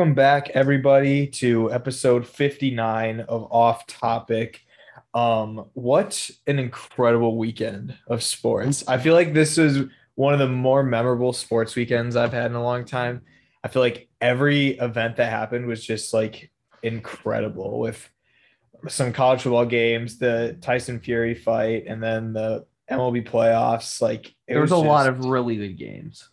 Welcome back, everybody, to episode 59 of Off Topic. Um, what an incredible weekend of sports. I feel like this is one of the more memorable sports weekends I've had in a long time. I feel like every event that happened was just like incredible with some college football games, the Tyson Fury fight, and then the MLB playoffs. Like There was, a lot of really good games.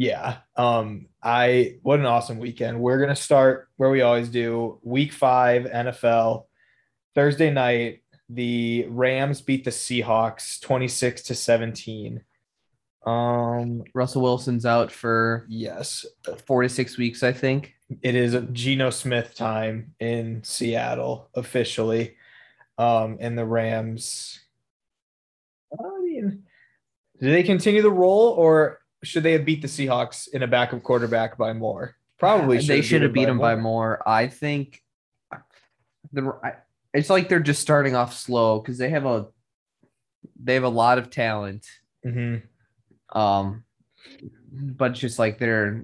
Yeah. Um, I what an awesome weekend. We're gonna start where we always do. Week five NFL. Thursday night, the Rams beat the Seahawks 26 to 17. Um, Russell Wilson's out for yes, four to six weeks, I think. it is Geno Smith time in Seattle officially. Um, and the Rams. I mean, do they continue the roll or should they have beat the Seahawks in a backup quarterback by more? Probably they should have beat them him by more. I think the it's like they're just starting off slow because they have a they have a lot of talent. Mhm. Um, but just like they're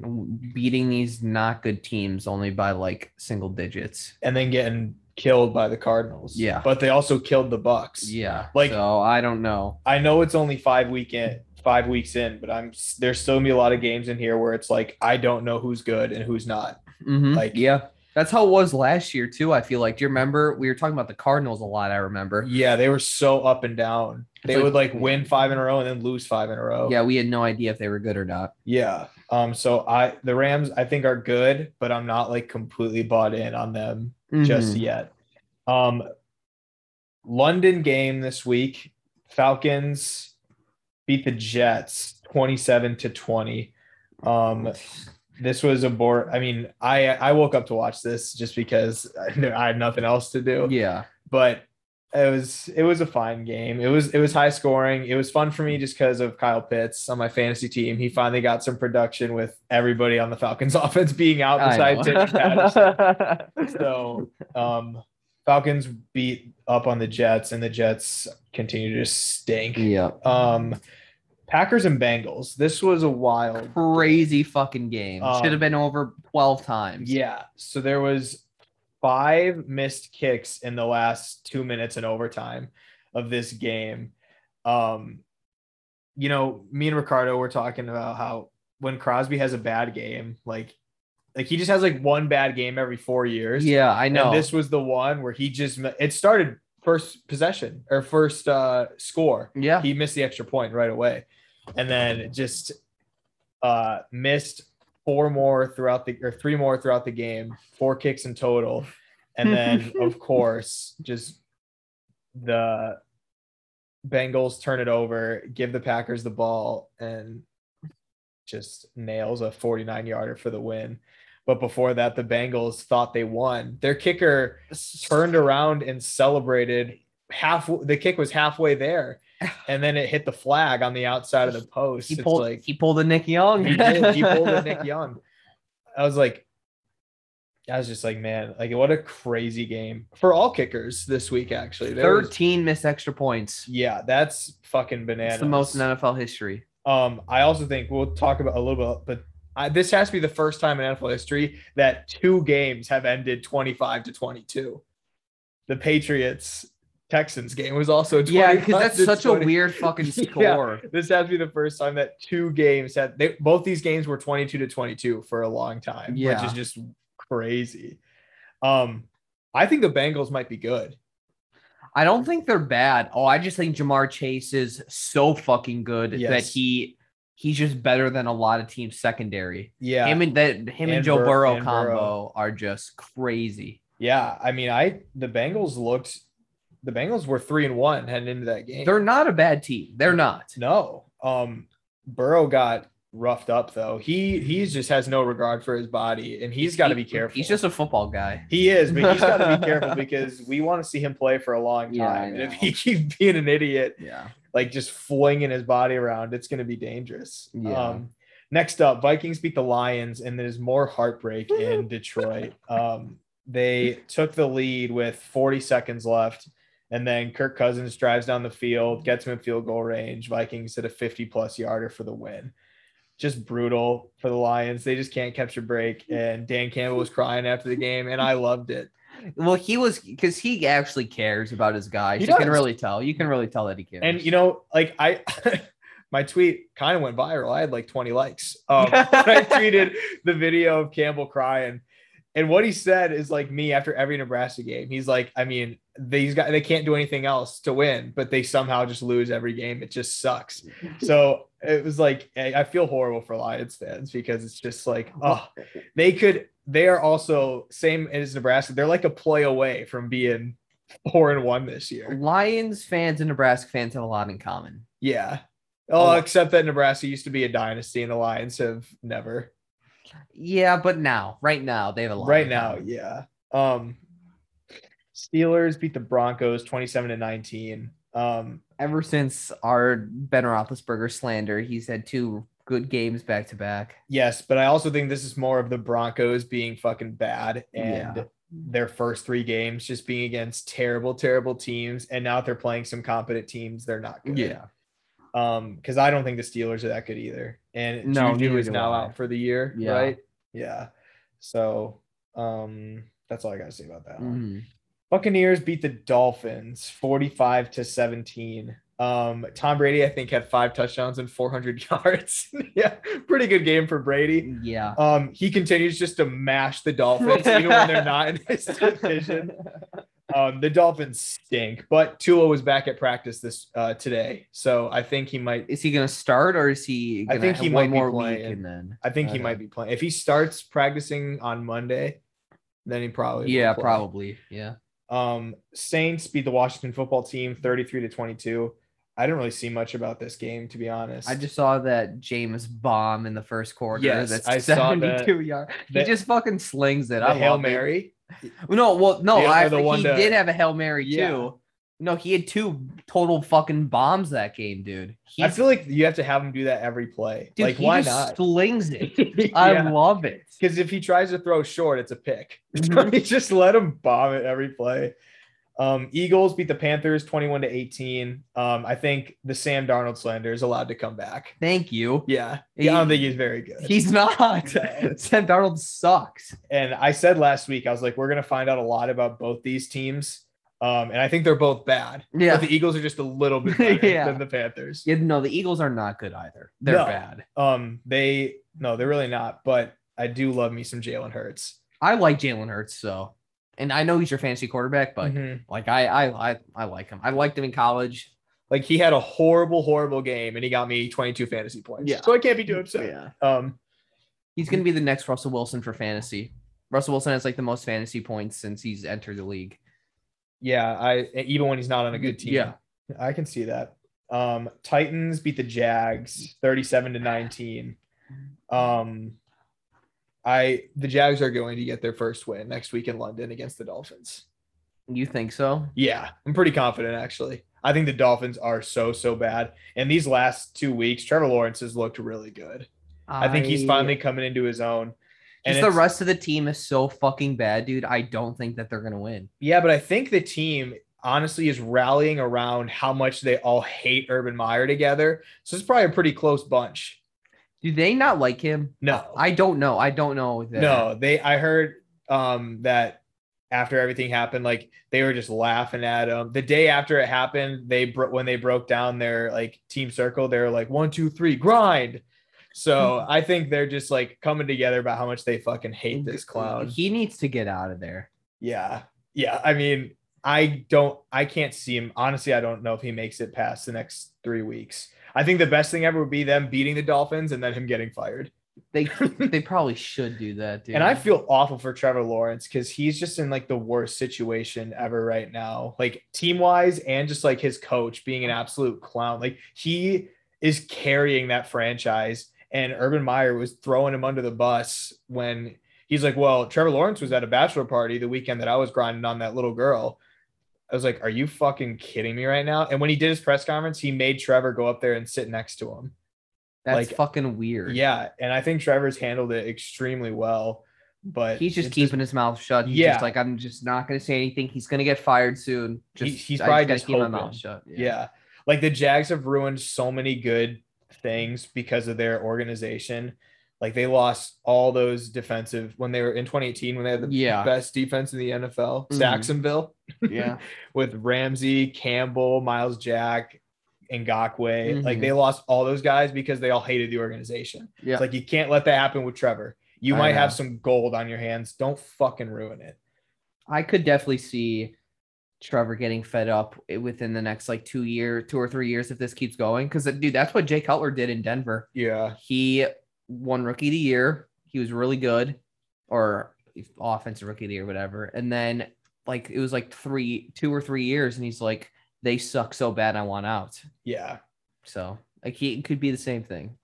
beating these not good teams only by like single digits. And then getting killed by the Cardinals. Yeah. But they also killed the Bucs. Yeah, Like- so I don't know. I know it's only five weekend five weeks in, but I'm there's still gonna be a lot of games in here where it's like I don't know who's good and who's not. Mhm. Like- yeah, that's how it was last year too. I feel like. Do you remember we were talking about the Cardinals a lot? I remember. Yeah, they were so up and down. It's They like- would like win five in a row and then lose five in a row. Yeah, we had no idea if they were good or not. Yeah. Um, so I the Rams I think are good, but I'm not like completely bought in on them just Mhm. yet. Um London game this week. Falcons beat the Jets 27 to 20. Um this was a board I mean, I I woke up to watch this just because I, had nothing else to do yeah. but it was it was a fine game. It was it was high scoring. It was fun for me just because of Kyle Pitts on my fantasy team. He finally got some production with everybody on the Falcons offense being out besides. Patterson. So um Falcons beat up on the Jets and the Jets continue to stink. yeah. Um Packers and Bengals. This was a wild Crazy fucking game. Um, Should have been over 12 times. Yeah. So there was five missed kicks in the last two minutes in overtime of this game. Um, you know, me and Ricardo were talking about how when Crosby has a bad game, like like he just has like one bad game every four years. Yeah, I know. And this was the one where he just it started first possession or first uh score yeah. he missed the extra point right away and then just uh missed four more throughout the or three more throughout the game four kicks in total and then of course just the Bengals turn it over give the Packers the ball and just nails a 49 yarder for the win but before that the Bengals thought they won their kicker turned around and celebrated half the kick was halfway there and then it hit the flag on the outside of the post he it's pulled like he pulled a Nick Young. he did he pulled a Nick Young I was like I was just like man like what a crazy game for all kickers this week actually There was- 13 missed extra points. yeah that's fucking bananas It's the most in NFL history. um, I also think we'll talk about a little bit, but I, this has to be the first time in NFL history that two games have ended 25 to 22. The Patriots Texans game was also 25 Yeah, because that's such 20. a weird fucking Yeah. score. This has to be the first time that two games had they both these games were 22 to 22 for a long time, which is just crazy. Um, I think the Bengals might be good. I don't think they're bad. Oh, I just think Ja'Marr Chase is so fucking good that he he's just better than a lot of teams secondary. Yeah. Him and that him and, And Joe Bur- Burrow and combo Burrow. are just crazy. Yeah, I mean, I the Bengals looked the Bengals were three and one heading into that game. They're not a bad team. They're not. no. Um Burrow got roughed up though. He he's just has no regard for his body and he's got to He- be careful. He's just a football guy. he is, but he's got to be careful because we want to see him play for a long time. Yeah, and if he keeps being an idiot, Yeah. like just flinging his body around, it's going to be dangerous. Yeah. Um, next up, Vikings beat the Lions, and there's more heartbreak in Detroit. Um, they took the lead with 40 seconds left, and then Kirk Cousins drives down the field, gets him in field goal range. Vikings hit a 50 plus yarder for the win. Just brutal for the Lions. They just can't catch a break. And Dan Campbell was crying after the game, and I loved it. Well, he was because he actually cares about his guys. He you can really tell. You can really tell that he cares. And you know, like I my tweet kind of went viral. I had like 20 likes. Um I tweeted the video of Campbell crying. And what he said is like me after every Nebraska game. He's like, I mean, these guys they can't do anything else to win, but they somehow just lose every game. It just sucks. So it was like I I feel horrible for Lions fans because it's just like, oh, they could they are also same as Nebraska. They're like a play away from being four and one this year. Lions fans and Nebraska fans have a lot in common. Yeah. Oh, Oh. except that Nebraska used to be a dynasty and the Lions have never. Yeah, but now, right now, they have a lot. Right now, yeah. Um Steelers beat the Broncos 27 to 19. Um Ever since our Ben Roethlisberger slander, he's had two good games back to back. yes, but I also think this is more of the Broncos being fucking bad and Yeah. their first three games just being against terrible, terrible teams. And now they're playing some competent teams, they're not good. Um, because I don't think the Steelers are that good either. And No, Juju is now out for the year, Yeah. right? Yeah. So um that's all I gotta say about that. one. Buccaneers beat the Dolphins 45 to 17. Um, Tom Brady, I think, had five touchdowns and 400 yards. yeah, pretty good game for Brady. Yeah. Um, he continues just to mash the Dolphins, even when they're not in his division. Um, the Dolphins stink, but Tua was back at practice this uh, today, so I think he might. Is he going to start or is he? I think he might one be more playing. and then. I think he might be playing. If he starts practicing on Monday, then he probably Yeah, probably. Yeah. Um, Saints beat the Washington football team 33 to 22. I didn't really see much about this game, to be honest. I just saw that Jameis bomb in the first quarter. Yes, that's I saw that. 72 yards. He just fucking slings it. the I Hail love it. Mary. No, well, no, Yeah, I he one to- did have a hail mary Yeah. too. No, he had two total fucking bombs that game, dude. He, I feel like you have to have him do that every play. dude, like, he why just not? slings it. I love it. Because if he tries to throw short, it's a pick. Mhm. just let him bomb it every play. Um, Eagles beat the Panthers 21 to 18. Um, I think the Sam Darnold slander is allowed to come back. Thank you. Yeah. Yeah, I don't think he's very good. He's not. Sam Darnold sucks. and I said last week, I was like, we're gonna find out a lot about both these teams. Um, and I think they're both bad. Yeah. But the Eagles are just a little bit better Yeah. than the Panthers. Yeah, no, the Eagles are not good either. They're No. bad. Um, they no, they're really not, but I do love me some Jalen Hurts. I like Jalen Hurts, so and I know he's your fantasy quarterback, but Mhm. like I, I I I like him. I liked him in college. Like he had a horrible, horrible game and he got me 22 fantasy points. Yeah. So I can't be too upset. Yeah. Um, He's gonna be the next Russell Wilson for fantasy. Russell Wilson has like the most fantasy points since he's entered the league. Yeah, I even when he's not on a good team. Yeah. I can see that. Um, Titans beat the Jags 37 to 19. Um, I the Jags are going to get their first win next week in London against the Dolphins. You think so? Yeah, I'm pretty confident actually. I think the Dolphins are so so bad. And these last two weeks, Trevor Lawrence has looked really good. I think he's finally coming into his own. And the rest of the team is so fucking bad, dude. I don't think that they're gonna win. Yeah, but I think the team honestly is rallying around how much they all hate Urban Meyer together. So it's probably a pretty close bunch. Do they not like him? No, I don't know. I don't know. That. no, they. I heard um that after everything happened, like they were just laughing at him. The day after it happened, they bro- when they broke down their like team circle, they were like one, two, three, grind. So I think they're just like coming together about how much they fucking hate this clown. He needs to get out of there. Yeah. Yeah. I mean, I don't, I can't see him. Honestly, I don't know if he makes it past the next three weeks. I think the best thing ever would be them beating the Dolphins and then him getting fired. They they probably should do that, dude. And I feel awful for Trevor Lawrence because he's just in like the worst situation ever right now, like team wise and just like his coach being an absolute clown. Like he is carrying that franchise, and Urban Meyer was throwing him under the bus when he's like, Well, Trevor Lawrence was at a bachelor party the weekend that I was grinding on that little girl. I was like, Are you fucking kidding me right now? And when he did his press conference, he made Trevor go up there and sit next to him. that's like, fucking weird. Yeah, and I think Trevor's handled it extremely well. But He's just keeping his mouth shut. He's Yeah. just like, I'm just not gonna say anything. He's gonna get fired soon. Just he's I probably gotta just keep my mouth shut. yeah. Like the Jags have ruined so many good things because of their organization. Like they lost all those defensive when they were in 2018 when they had the Yeah. best defense in the NFL, Mhm. Sacksonville, Yeah. with Ramsey, Campbell, Myles Jack, and Ngakoue. Like they lost all those guys because they all hated the organization. Yeah. It's like you can't let that happen with Trevor. You I might have some gold on your hands. Don't fucking ruin it. I could definitely see Trevor getting fed up within the next like two year, two or three years if this keeps going. Because dude, that's what Jay Cutler did in Denver. Yeah. He won rookie of the year. He was really good, or offensive rookie of the year, whatever. And then like it was like three, two or three years, and he's like, they suck so bad, I want out. Yeah. So like he could be the same thing.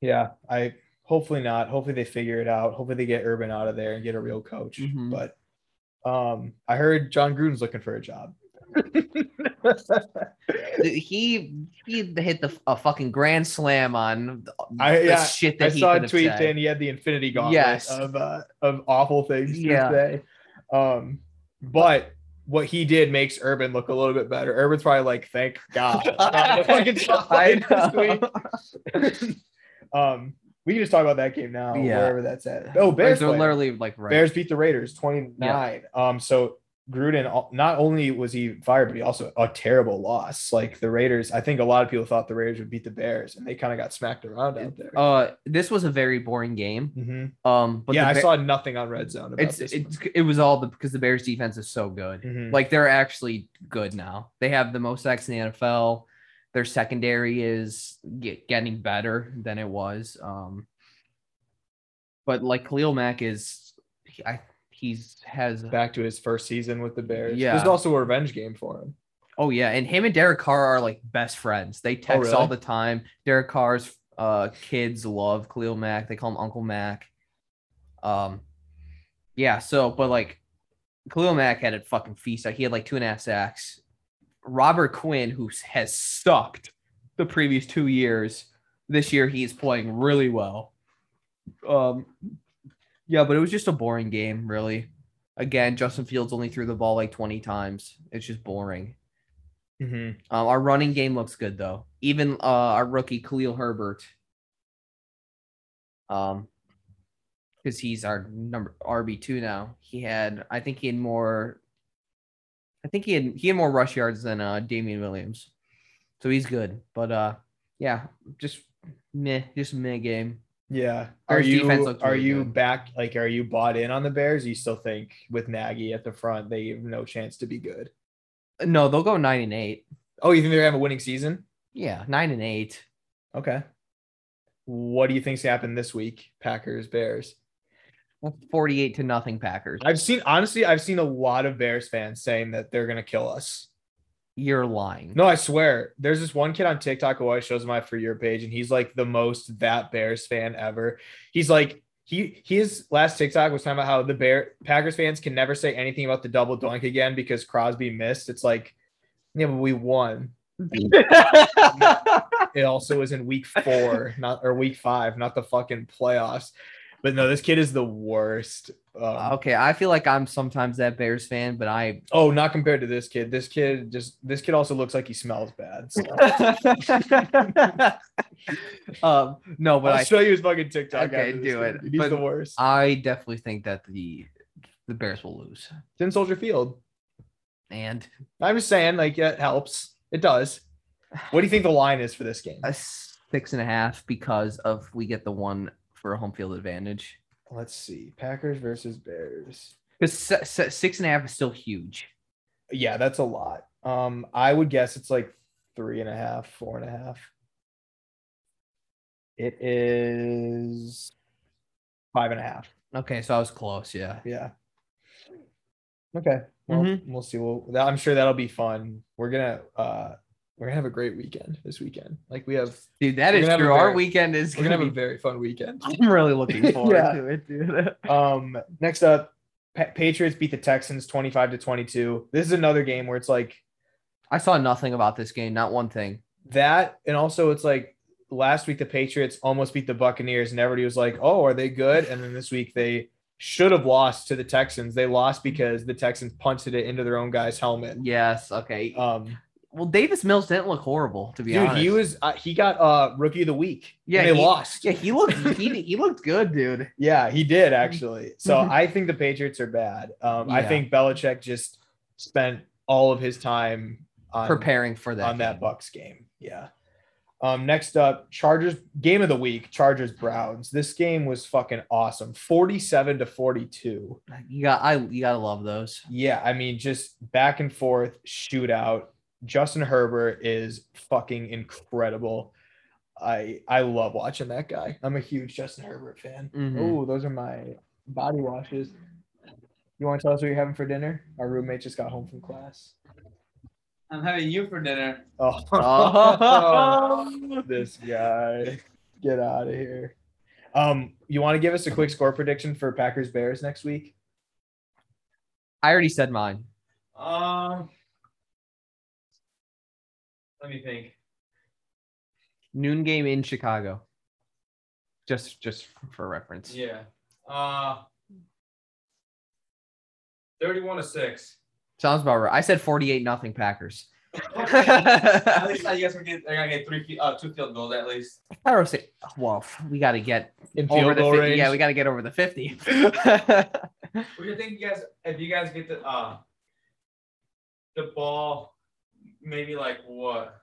Yeah. I hopefully not. Hopefully they figure it out. Hopefully they get Urban out of there and get a real coach. Mhm. But um I heard Jon Gruden's looking for a job. He he hit the a fucking grand slam on the I yeah, shit I that he saw a tweet said. saying he had the infinity gauntlet Yes. of uh, of awful things Yeah. to say. Um, but what he did makes Urban look a little bit better. Urban's probably like, thank God. The fucking I this week. um, we can just talk about that game now, Yeah. wherever that's at. Oh, Bears, They're literally like right. Bears beat the Raiders 29. Um, so Gruden not only was he fired, but he also a terrible loss. Like the Raiders, I think a lot of people thought the Raiders would beat the Bears, and they kind of got smacked around out there. Uh, this was a very boring game. Mhm. Um, but yeah, I saw nothing on Red Zone about it's this. it's it was all the because the Bears defense is so good. Mhm. Like they're actually good now. They have the most sacks in the NFL. Their secondary is get, getting better than it was. Um, but like Khalil Mack is, I he's has back to his first season with the Bears. Yeah. This is also a revenge game for him. Oh yeah, and him and Derek Carr are like best friends. They text really? all the time. Derek Carr's uh kids love Khalil Mack. They call him Uncle Mac. Um, yeah. So, but like Khalil Mack had a fucking feast. He had like two and a half sacks. Robert Quinn, who has sucked the previous two years, this year he's playing really well. Um, yeah, but it was just a boring game, really. Again, Justin Fields only threw the ball like 20 times. It's just boring. Mm-hmm. Um, our running game looks good though. Even uh, our rookie Khalil Herbert, um, because he's our number RB two now. He had, I think he had more. I think he had he had more rush yards than uh Damien Williams, so he's good. But uh, yeah, just meh, just meh game. Yeah. Are you defense are really you good. back? Like, are you bought in on the Bears? You still think with Nagy at the front, they have no chance to be good? No, they'll go nine and eight. Oh, you think they're gonna have a winning season? Yeah, nine and eight. Okay. What do you think's gonna happen this week? Packers, Bears. Forty-eight to nothing Packers. I've seen honestly, I've seen a lot of Bears fans saying that they're gonna kill us. You're lying. No, I swear. There's this one kid on TikTok who always shows my for your page, and he's like the most that Bears fan ever. He's like he his last TikTok was talking about how the Bear Packers fans can never say anything about the double dunk again because Crosby missed. It's like, yeah, but we won. It also was in week four, not or week five, not the fucking playoffs. But no, this kid is the worst. Um, okay, I feel like I'm sometimes that Bears fan, but I oh, not compared to this kid. This kid just this kid also looks like he smells bad. So. um no, but I'll I show you his fucking TikTok. Okay, do dude. it. He's But the worst. I definitely think that the the Bears will lose. It's in Soldier Field. And I'm just saying, like, it helps. It does. What do you think the line is for this game? a six and a half because of we get the one for a home field advantage. Let's see. Packers versus Bears. Because six and a half is still huge. Yeah, that's a lot. Um, I would guess it's like three and a half, four and a half. It is five and a half. Okay, so I was close. Yeah. Yeah. Okay. Well, Mhm. we'll see. We'll, that, I'm sure that'll be fun. We're gonna uh we're gonna have a great weekend this weekend. Like we have Dude, That is We're is gonna have a true. Our very- weekend is we're gonna have a gonna be. very fun weekend. I'm really looking forward Yeah. to it, dude. Um, next up, Pa- Patriots beat the Texans 25 to 22. This is another game where it's like I saw nothing about this game, not one thing. that, and also it's like last week the Patriots almost beat the Buccaneers, and everybody was like, "Oh, are they good?" And then this week they should have lost to the Texans. They lost because the Texans punted it into their own guy's helmet. Yes. Okay. Um, Well, Davis Mills didn't look horrible to be Dude, honest. he was uh, he got uh rookie of the week. Yeah, they he- lost. Yeah, he looked he, he looked good, dude. Yeah, he did actually. So. I think the Patriots are bad. Um, I Yeah. think Belichick just spent all of his time on Preparing for that. on that. Bucs game. Yeah. Um, next up, Chargers game of the week, Chargers Browns. This game was fucking awesome. 47 to 42. You got I you gotta love those. Yeah, I mean, just back and forth shootout. Justin Herbert is fucking incredible. I I love watching that guy. I'm a huge Justin Herbert fan. Mhm. Oh, those are my body washes. You want to tell us what you're having for dinner? Our roommate just got home from class. I'm having you for dinner. Oh, Oh. this guy. Get out of here. Um, you want to give us a quick score prediction for Packers Bears next week? I already said mine. Um, let me think. Noon game in Chicago. Just just for reference. Yeah. Uh, thirty-one to six. Sounds about right. I said 48 nothing Packers. at least I guess we get. They're gonna get three, fe- uh, two field goals at least. I would say, well, we got to get In over field the 50. range? Yeah, we got to get over the 50. What do you think, you guys? If you guys get the uh, the ball, maybe like what,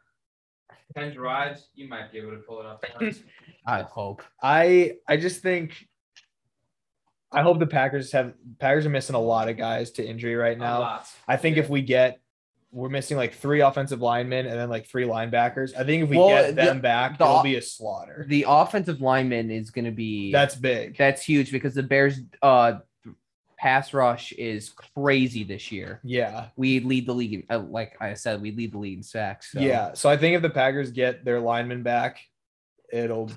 ten drives, you might be able to pull it off. I hope. I I just think I hope the Packers have Packers are missing a lot of guys to injury right now. I think Yeah. if we get we're missing like three offensive linemen and then like three linebackers. I think if we Well, get the- them back, the- it'll be a slaughter. The offensive lineman is going to be That's big. that's huge because the Bears uh pass rush is crazy this year. Yeah. We lead the league in, uh, like I said, we lead the league in sacks. So. Yeah. So I think if the Packers get their linemen back, it'll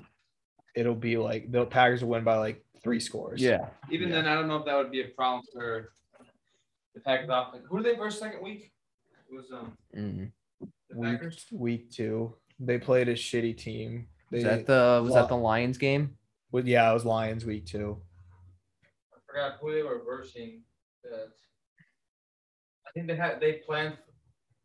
it'll be like the Packers will win by like three scores. Yeah. Even Yeah. then, I don't know if that would be a problem for the Packers offense. Who did they verse second week? It was um Mhm. the Week, Packers. week two. They played a shitty team. They, Was that the was Well- that the Lions game? well, yeah, it was Lions week two. I forgot who they were versing. That I think they had they planned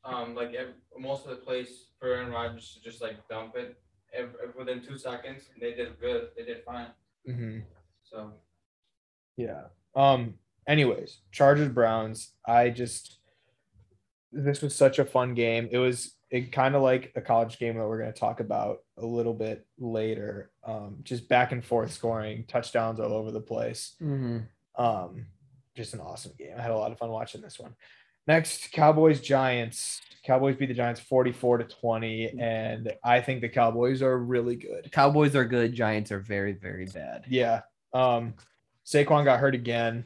um like ev most of the plays for Aaron Rodgers to just like dump it ev within two seconds. And they did good. They did fine. hmm So Yeah. Um. Anyways, Chargers Browns. I just this was such a fun game. It was it kind of like a college game that we're going to talk about a little bit later. Um, just back and forth scoring, touchdowns all over the place. Mm-hmm. Um, just an awesome game. I had a lot of fun watching this one. Next, Cowboys Giants. Cowboys beat the Giants 44 to 20 and I think the Cowboys are really good. Cowboys are good. Giants are very very bad. Yeah. Um Saquon got hurt again.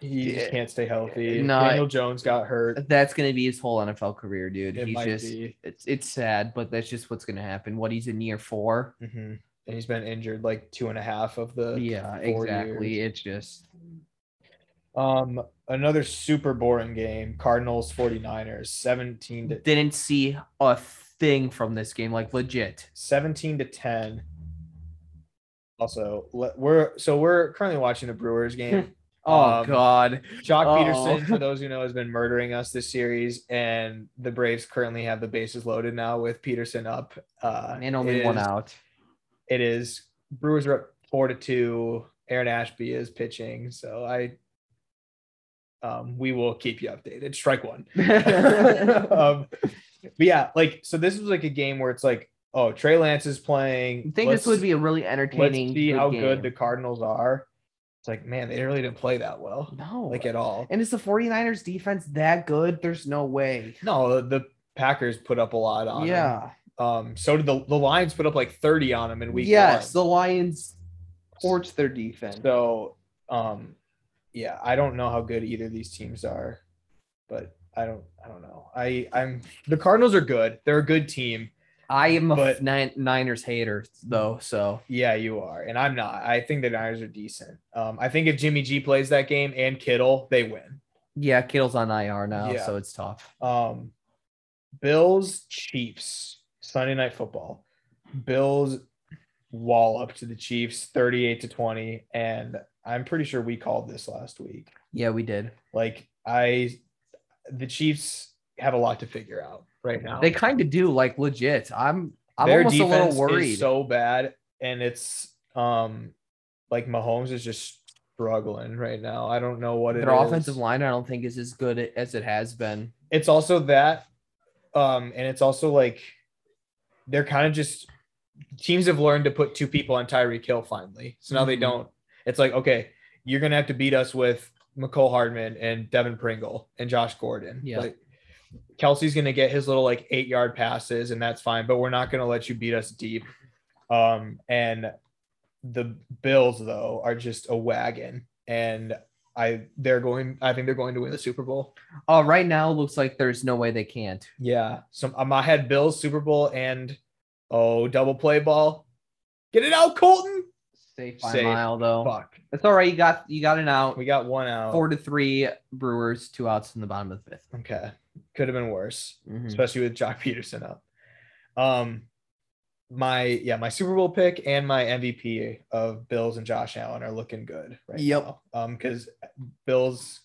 He Yeah. just can't stay healthy. No, Daniel Jones got hurt. That's gonna be his whole NFL career, dude. It he's might just be. it's it's sad, but that's just what's gonna happen. What he's in year four. Mhm. And he's been injured like two and a half of the Yeah, exactly. years. It's just Um another super boring game. Cardinals 49ers 17 to didn't see a thing from this game, like legit. 17 to 10. Also, we're so we're currently watching the Brewers game. Oh Um, God. Joc Uh-oh. Pederson, for those who know, has been murdering us this series, and the Braves currently have the bases loaded now with Pederson up. Uh, And only one out. It is Brewers are up four to two. Aaron Ashby is pitching, so I, um, we will keep you updated. Strike one. um, but yeah, like so, this was like a game where it's like, oh, Trey Lance is playing. I think Let's- this would be a really Let's entertaining. see how game. good the Cardinals are. It's like, man, they really didn't play that well, no like at all. And is the 49ers defense that good? There's no way. No, the Packers put up a lot on. Yeah. Um. So did the the Lions put up like thirty on them in week yes, one. the Lions torch their defense. So, um, yeah, I don't know how good either of these teams are, but I don't. I don't know. I I'm the Cardinals are good. They're a good team. I am a but- Nin- Niners hater though, so Yeah, you are, and I'm not. I think the Niners are decent. Um, I think if Jimmy G plays that game and Kittle, they win. yeah, Kittle's on IR now, Yeah. so it's tough. Um, Bills Chiefs Sunday night football. Bills wall up to the Chiefs 38 to 20 and I'm pretty sure we called this last week. Yeah, we did. Like I the Chiefs have a lot to figure out. right now. They kind of do, like legit. I'm I'm Their almost a little worried. Is so bad, and it's um like Mahomes is just struggling right now. I don't know what it Their is. offensive line, I don't think, is as good as it has been. It's also that, um, and it's also like they're kind of just teams have learned to put two people on Tyreek Hill finally. So now they Mhm. don't. It's like okay, you're gonna have to beat us with Mecole Hardman and Devin Pringle and Josh Gordon. Yeah. Like, Kelce's gonna get his little like eight yard passes, and that's fine. But we're not gonna let you beat us deep. Um, and the Bills though are just a wagon, and I they're going. I think they're going to win the Super Bowl. Uh, right now, looks like there's no way they can't. Yeah. So um, I had Bills Super Bowl and oh double play ball. Get it out, Kolten. Safe by Safe. mile though. Fuck. That's all right. You got you got an out. We got one out. Four to three Brewers, two outs in the bottom of the fifth. Okay. Could have been worse. Mhm. especially with Joc Pederson up. Um, my yeah, my Super Bowl pick and my MVP of Bills and Josh Allen are looking good right Yep. now. Um, because Bills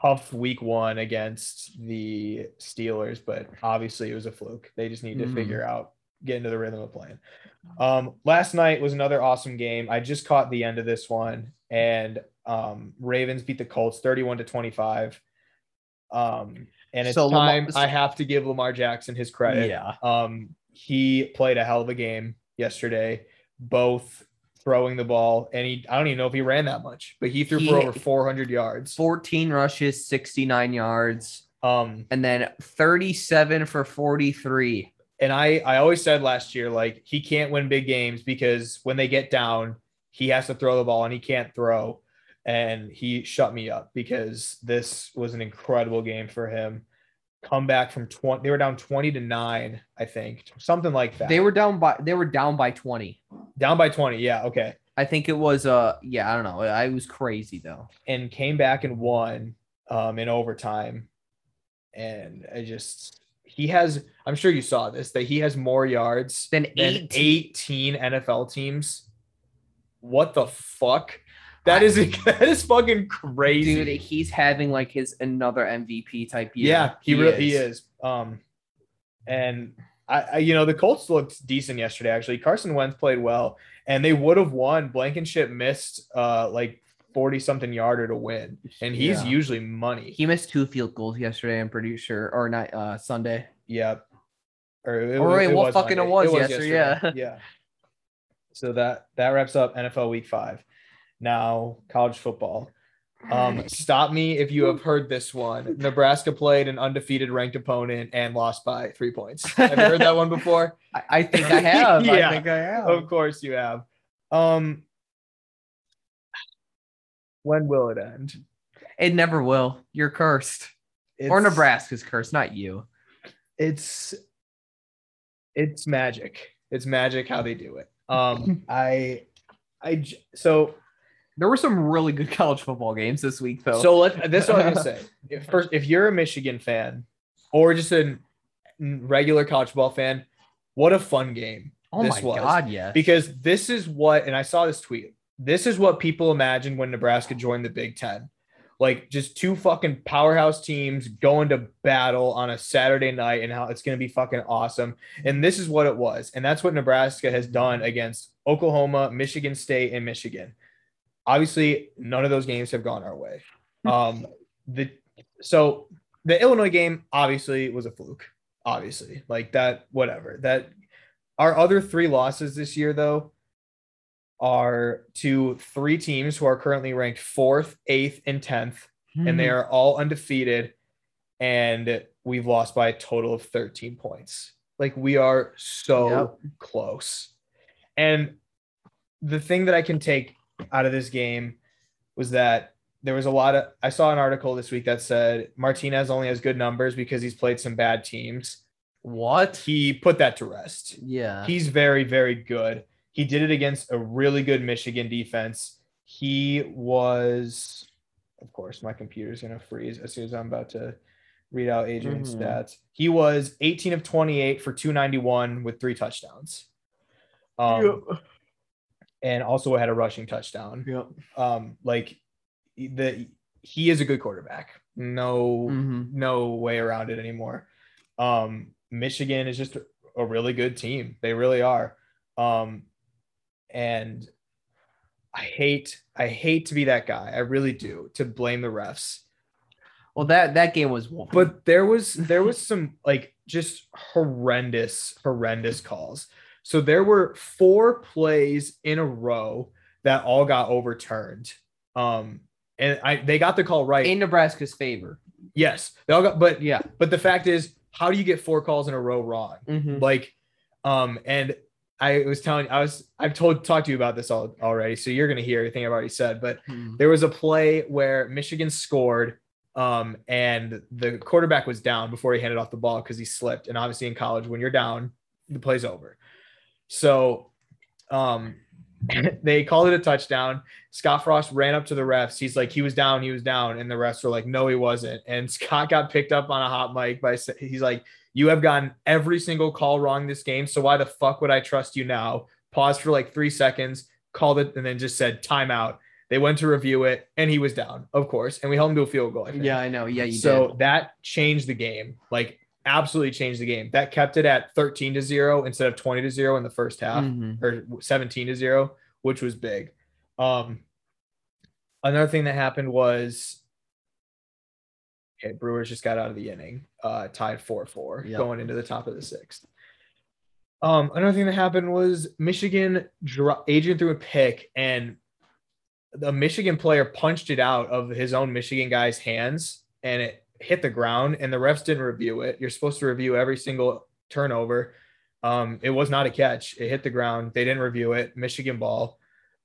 tough week one against the Steelers, but obviously it was a fluke. They just need to Mhm. figure out get into the rhythm of playing. Um, last night was another awesome game. I just caught the end of this one, and um, Ravens beat the Colts 31 to 25. Um, and it's So Lamar- time I have to give Lamar Jackson his credit. Yeah. Um, he played a hell of a game yesterday, both throwing the ball, and he I don't even know if he ran that much, but he threw He- for over 400 yards. 14 rushes, 69 yards, Um, and then 37 for 43. and I I always said last year like he can't win big games because when they get down, he has to throw the ball and he can't throw. And he shut me up because this was an incredible game for him. Come back from 20, they were down 20 to 9, I think, something like that. They were down by they were down by 20. down by 20. Yeah, okay. I think it was uh yeah, I don't know. I was crazy though. and came back and won um, in overtime. And I just he has I'm sure you saw this that he has more yards Then than 18. 18 NFL teams. What the fuck? That is that is fucking crazy. Dude, he's having like his another MVP type year. yeah, he, really he is. Um, and I, I, you know, the Colts looked decent yesterday. Actually, Carson Wentz played well, and they would have won. Blankenship missed uh like forty something yarder to win, and he's Yeah. usually money. He missed two field goals yesterday, I'm pretty sure, or not uh Sunday. Yeah. Or, it, Or wait, what was fucking it Monday. was yesterday, yeah. Yeah. So that that wraps up NFL Week Five. Now college football. Um, stop me if you have heard this one. Nebraska played an undefeated ranked opponent and lost by three points. Have you heard that one before? I, I think I have. Yeah. I think I have. Of course you have. Um, when will it end? It never will. You're cursed. or Nebraska's cursed, not you. it's it's magic. It's magic how they do it. Um, I, I so There were some really good college football games this week, though. so let this is what I'm gonna say. If first, if you're a Michigan fan or just a regular college football fan, what a fun game oh this my was. god, yeah! because this is what, and I saw this tweet. This is what people imagined when Nebraska joined the Big Ten. Like just two fucking powerhouse teams going to battle on a Saturday night and how it's going to be fucking awesome. And this is what it was. And that's what Nebraska has done against Oklahoma, Michigan State, and Michigan. Obviously, none of those games have gone our way. Um, the so the Illinois game obviously was a fluke. Obviously, like that, whatever. That our other three losses this year, though, are to three teams who are currently ranked fourth, eighth, and tenth, and they are all undefeated. And we've lost by a total of 13 points. Like we are so Yep. close. And the thing that I can take out of this game was that there was a lot of I saw an article this week that said Martinez only has good numbers because he's played some bad teams. what? He put that to rest. Yeah. He's very, very good. He did it against a really good Michigan defense. He was, of course, my computer's gonna freeze as soon as I'm about to read out Adrian's Mhm. stats. He was 18 of 28 for 291 with three touchdowns. Um, and also had a rushing touchdown. Yep. Um, like the he is a good quarterback. No, Mhm. no way around it anymore. Um, Michigan is just a really good team. They really are. Um, and I hate, I hate to be that guy. I really do to blame the refs. Well, that that game was But there was there was some like just horrendous, horrendous calls. So there were four plays in a row that all got overturned. Um, and I they got the call right. in Nebraska's favor. yes, they all got. But Yeah. but the fact is, how do you get four calls in a row wrong? Mhm. Like, um, and I was telling, I was, I've told, talked to you about this all already, so you're gonna hear everything I've already said. But Mhm. there was a play where Michigan scored, um, and the quarterback was down before he handed off the ball because he slipped. And obviously, in college, when you're down, the play's over. So, um, they called it a touchdown. Scott Frost ran up to the refs. He's like, he was down, he was down, and the refs were like, no, he wasn't. And Scott got picked up on a hot mic by he's like, you have gotten every single call wrong this game, so why the fuck would I trust you now? Paused for like three seconds, called it, and then just said timeout. They went to review it, and he was down, of course, and we held him to a field goal. I. Yeah, I know. Yeah, you so did. that changed the game, like absolutely changed the game. That kept it at 13 to zero instead of 20 to zero in the first half Mhm. or 17 to 0 which was big um another thing that happened was okay brewers just got out of the inning uh tied 4-4 Yep. going into the top of the sixth um another thing that happened was michigan dro- adrian threw a pick and the michigan player punched it out of his own michigan guy's hands and it hit the ground and the refs didn't review it you're supposed to review every single turnover um, it was not a catch. It hit the ground. They didn't review it. Michigan ball.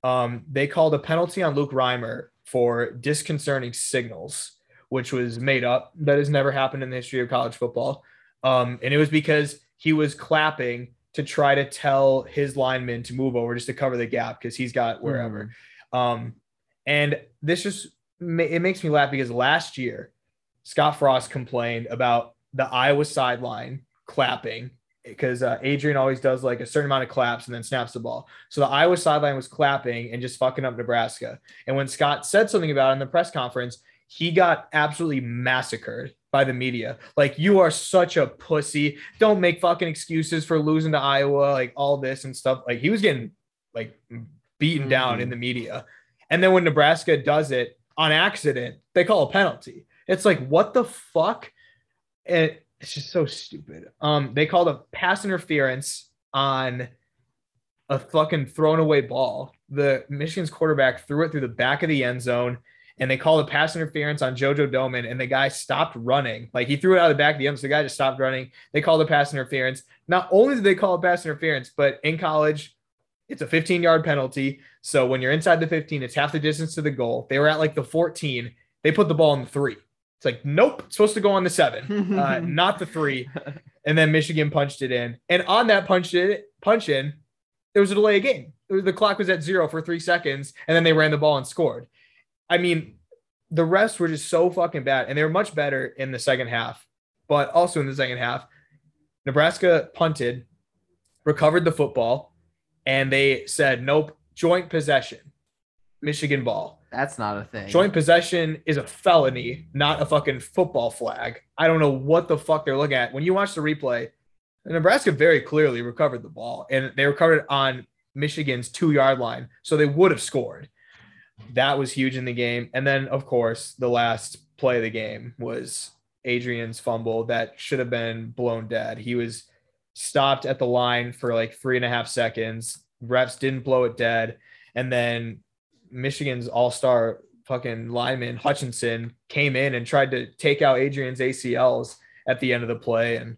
Um, they called a penalty on Luke Reimer for disconcerting signals, which was made up. That has never happened in the history of college football. Um, and it was because he was clapping to try to tell his lineman to move over just to cover the gap because he's got wherever. Um, and this just it makes me laugh because last year Scott Frost complained about the Iowa sideline clapping because uh, Adrian always does like a certain amount of claps and then snaps the ball. So the Iowa sideline was clapping and just fucking up Nebraska. And when Scott said something about it in the press conference, he got absolutely massacred by the media. Like, you are such a pussy. Don't make fucking excuses for losing to Iowa, like all this and stuff. Like, he was getting like beaten down Mhm. in the media. And then when Nebraska does it on accident, they call a penalty. It's like, what the fuck? And it's just so stupid. Um, they called a pass interference on a fucking thrown away ball. The Michigan's quarterback threw it through the back of the end zone, and they called a pass interference on JoJo Domann, and the guy stopped running. Like he threw it out of the back of the end, so the guy just stopped running. They called a pass interference. Not only did they call a pass interference, but in college, it's a 15 yard penalty. So when you're inside the 15, it's half the distance to the goal. They were at like the 14. They put the ball in the three. It's like, nope, it's supposed to go on the seven, uh, not the three. And then Michigan punched it in. And on that punch it punch in, there was a delay of game. It was, the clock was at zero for three seconds, and then they ran the ball and scored. I mean, the refs were just so fucking bad, and they were much better in the second half. But also in the second half, Nebraska punted, recovered the football, and they said, nope, joint possession, Michigan ball. That's not a thing. Joint possession is a felony, not a fucking football flag. I don't know what the fuck they're looking at. When you watch the replay, Nebraska very clearly recovered the ball and they recovered on Michigan's two yard line. So they would have scored. That was huge in the game. And then, of course, the last play of the game was Adrian's fumble that should have been blown dead. He was stopped at the line for like three and a half seconds. Refs didn't blow it dead. And then Michigan's all star fucking lineman Hutchinson came in and tried to take out Adrian's ACLs at the end of the play, and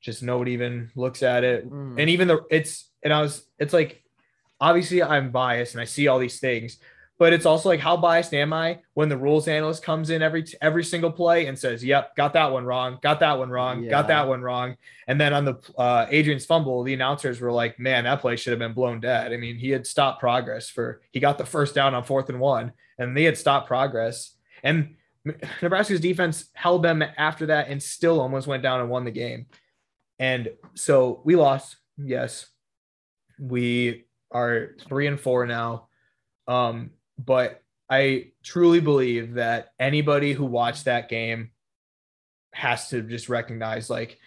just nobody even looks at it. Mm. And even the it's and I was it's like obviously I'm biased and I see all these things, but it's also like how biased am I when the rules analyst comes in every every single play and says, "Yep, got that one wrong, got that one wrong, got that one wrong," and then on the uh, Adrian's fumble, the announcers were like, "Man, that play should have been blown dead." I mean, he had stopped progress for he got the first down on fourth and one, and they had stopped progress, and Nebraska's defense held them after that and still almost went down and won the game. And so we lost. Yes, we are three and four now. Um, but I truly believe that anybody who watched that game has to just recognize like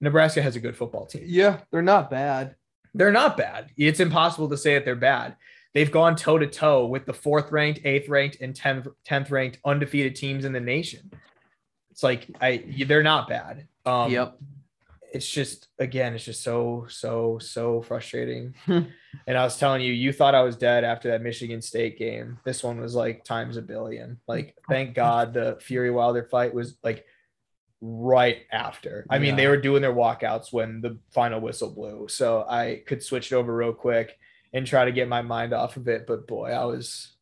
Nebraska has a good football team. Yeah, they're not bad. They're not bad. It's impossible to say that they're bad. They've gone toe to toe with the fourth ranked, eighth ranked, and 10th, 10th ranked undefeated teams in the nation. It's like I they're not bad. Um, yep. It's just again, it's just so so so frustrating. Hmm. and I was telling you, you thought I was dead after that Michigan State game. This one was like times a billion. Like, thank God the Fury Wilder fight was like right after. I mean, they were doing their walkouts when the final whistle blew, so I could switch it over real quick and try to get my mind off of it. But boy, I was.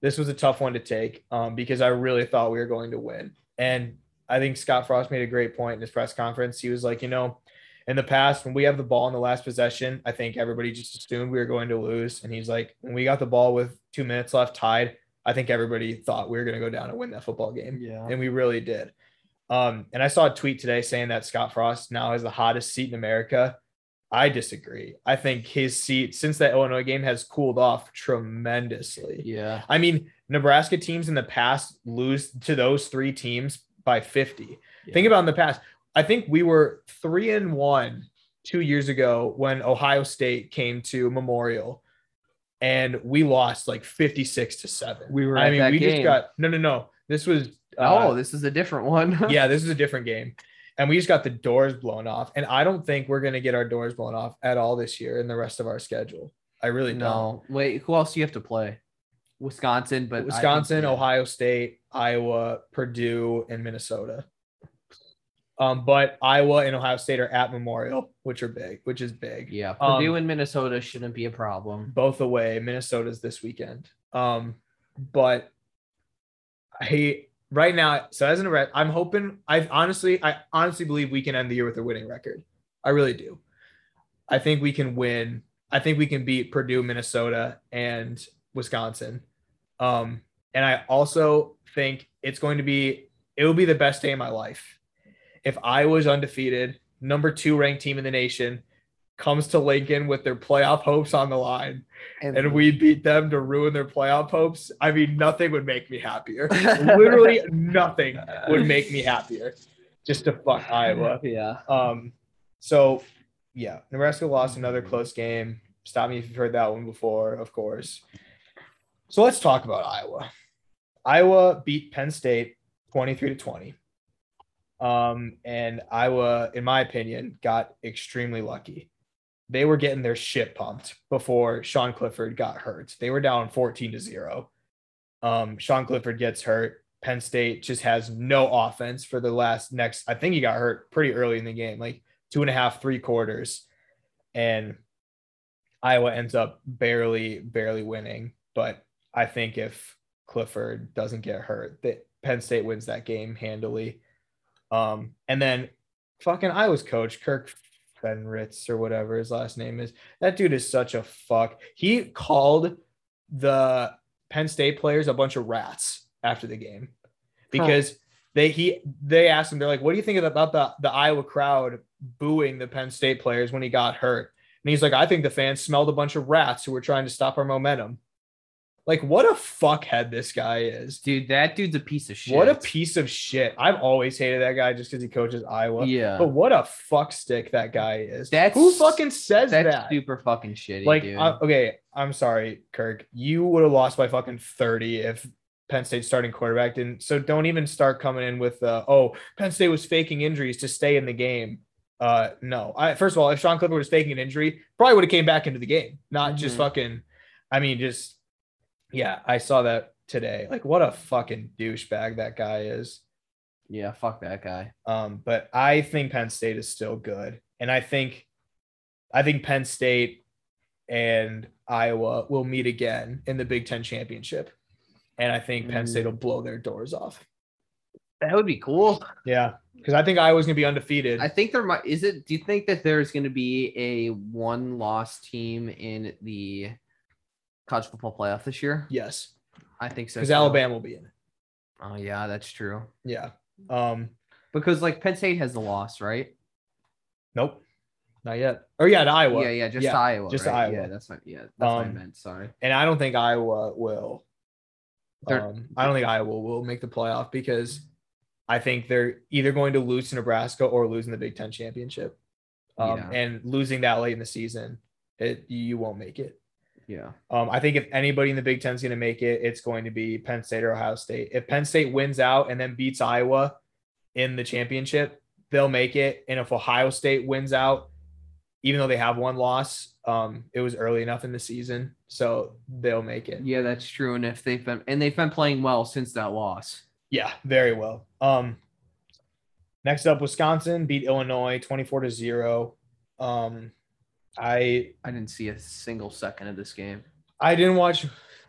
This was a tough one to take um, because I really thought we were going to win, and I think Scott Frost made a great point in his press conference. He was like, you know, in the past, when we have the ball in the last possession, I think everybody just assumed we were going to lose. And he's like, when we got the ball with two minutes left tied, I think everybody thought we were going to go down and win that football game. Yeah. And we really did. Um, and I saw a tweet today saying that Scott Frost now has the hottest seat in America. I disagree. I think his seat since that Illinois game has cooled off tremendously. Yeah. I mean, Nebraska teams in the past lose to those three teams by 50. Think about in the past. I think we were three and one two years ago when Ohio State came to Memorial and we lost like 56 to seven. We were I mean, we just got no, no, no. This was, oh, uh, this is a different one. yeah, this is a different game. And we just got the doors blown off. And I don't think we're going to get our doors blown off at all this year in the rest of our schedule. I really don't. no. Wait, who else do you have to play? Wisconsin, but think- Wisconsin, yeah. Ohio State, Iowa, Purdue, and Minnesota. Um, but Iowa and Ohio State are at Memorial, which are big, which is big. Yeah, Um, Purdue and Minnesota shouldn't be a problem. Both away. Minnesota's this weekend. Um, but I right now, so as an arrest, I'm hoping. I honestly, I honestly believe we can end the year with a winning record. I really do. I think we can win. I think we can beat Purdue, Minnesota, and Wisconsin. Um, and I also think it's going to be it will be the best day of my life if I was undefeated, number two ranked team in the nation, comes to Lincoln with their playoff hopes on the line, and we beat them to ruin their playoff hopes. I mean, nothing would make me happier. Literally nothing would make me happier. Just to fuck Iowa. Yeah. Um, so yeah, Nebraska lost another close game. Stop me if you've heard that one before, of course. So let's talk about Iowa. Iowa beat Penn State 23 to 20. Um, and Iowa, in my opinion, got extremely lucky. They were getting their shit pumped before Sean Clifford got hurt. They were down 14 to 0. Um, Sean Clifford gets hurt. Penn State just has no offense for the last next. I think he got hurt pretty early in the game, like two and a half, three quarters. And Iowa ends up barely, barely winning. But I think if Clifford doesn't get hurt, that Penn State wins that game handily. Um, and then fucking Iowa's coach, Kirk Fenritz or whatever his last name is. That dude is such a fuck. He called the Penn State players a bunch of rats after the game because they he they asked him they're like, "What do you think about the the Iowa crowd booing the Penn State players when he got hurt?" And he's like, "I think the fans smelled a bunch of rats who were trying to stop our momentum." Like, what a fuckhead this guy is. Dude, that dude's a piece of shit. What a piece of shit. I've always hated that guy just because he coaches Iowa. Yeah. But what a fuck stick that guy is. That's- who fucking says That's that? super fucking shitty, like, okay, I'm sorry, Kirk. You would have lost by fucking 30 if Penn State starting quarterback didn't. So don't even start coming in with, uh, oh, Penn State was faking injuries to stay in the game. Uh, no. I first of all, if Sean Clifford was faking an injury, probably would have came back into the game, not just Mhm. fucking. I mean, just yeah, I saw that today. Like, what a fucking douchebag that guy is. yeah, fuck that guy. Um, but I think Penn State is still good, and I think, I think Penn State and Iowa will meet again in the Big Ten championship, and I think Penn State will blow their doors off. That would be cool. Yeah, because I think Iowa's gonna be undefeated. I think there might is it. Do you think that there's going to be a one loss team in the college football playoff this year? yes, I think so. because. Alabama will be in it. Oh yeah, that's true. Yeah. Um. Because like Penn State has the loss, right? Nope. Not yet. Or yeah, to Iowa. yeah, yeah, just yeah, Iowa. just right? Iowa. Yeah, that's what. Yeah, that's what I Um, meant. Sorry. and I don't think Iowa will. Um, I don't think Iowa will make the playoff because I think they're either going to lose to Nebraska or losing the Big Ten championship. Um, Yeah. And losing that late in the season, it you won't make it. Yeah. Um, I think if anybody in the Big Ten is going to make it, it's going to be Penn State or Ohio State. If Penn State wins out and then beats Iowa in the championship, they'll make it. And if Ohio State wins out, even though they have one loss, um, it was early enough in the season, so they'll make it. Yeah, that's true. And if they've been and they've been playing well since that loss. Yeah, very well. Um, next up, Wisconsin beat Illinois 24 to 0. Um, I I didn't see a single second of this game. I didn't watch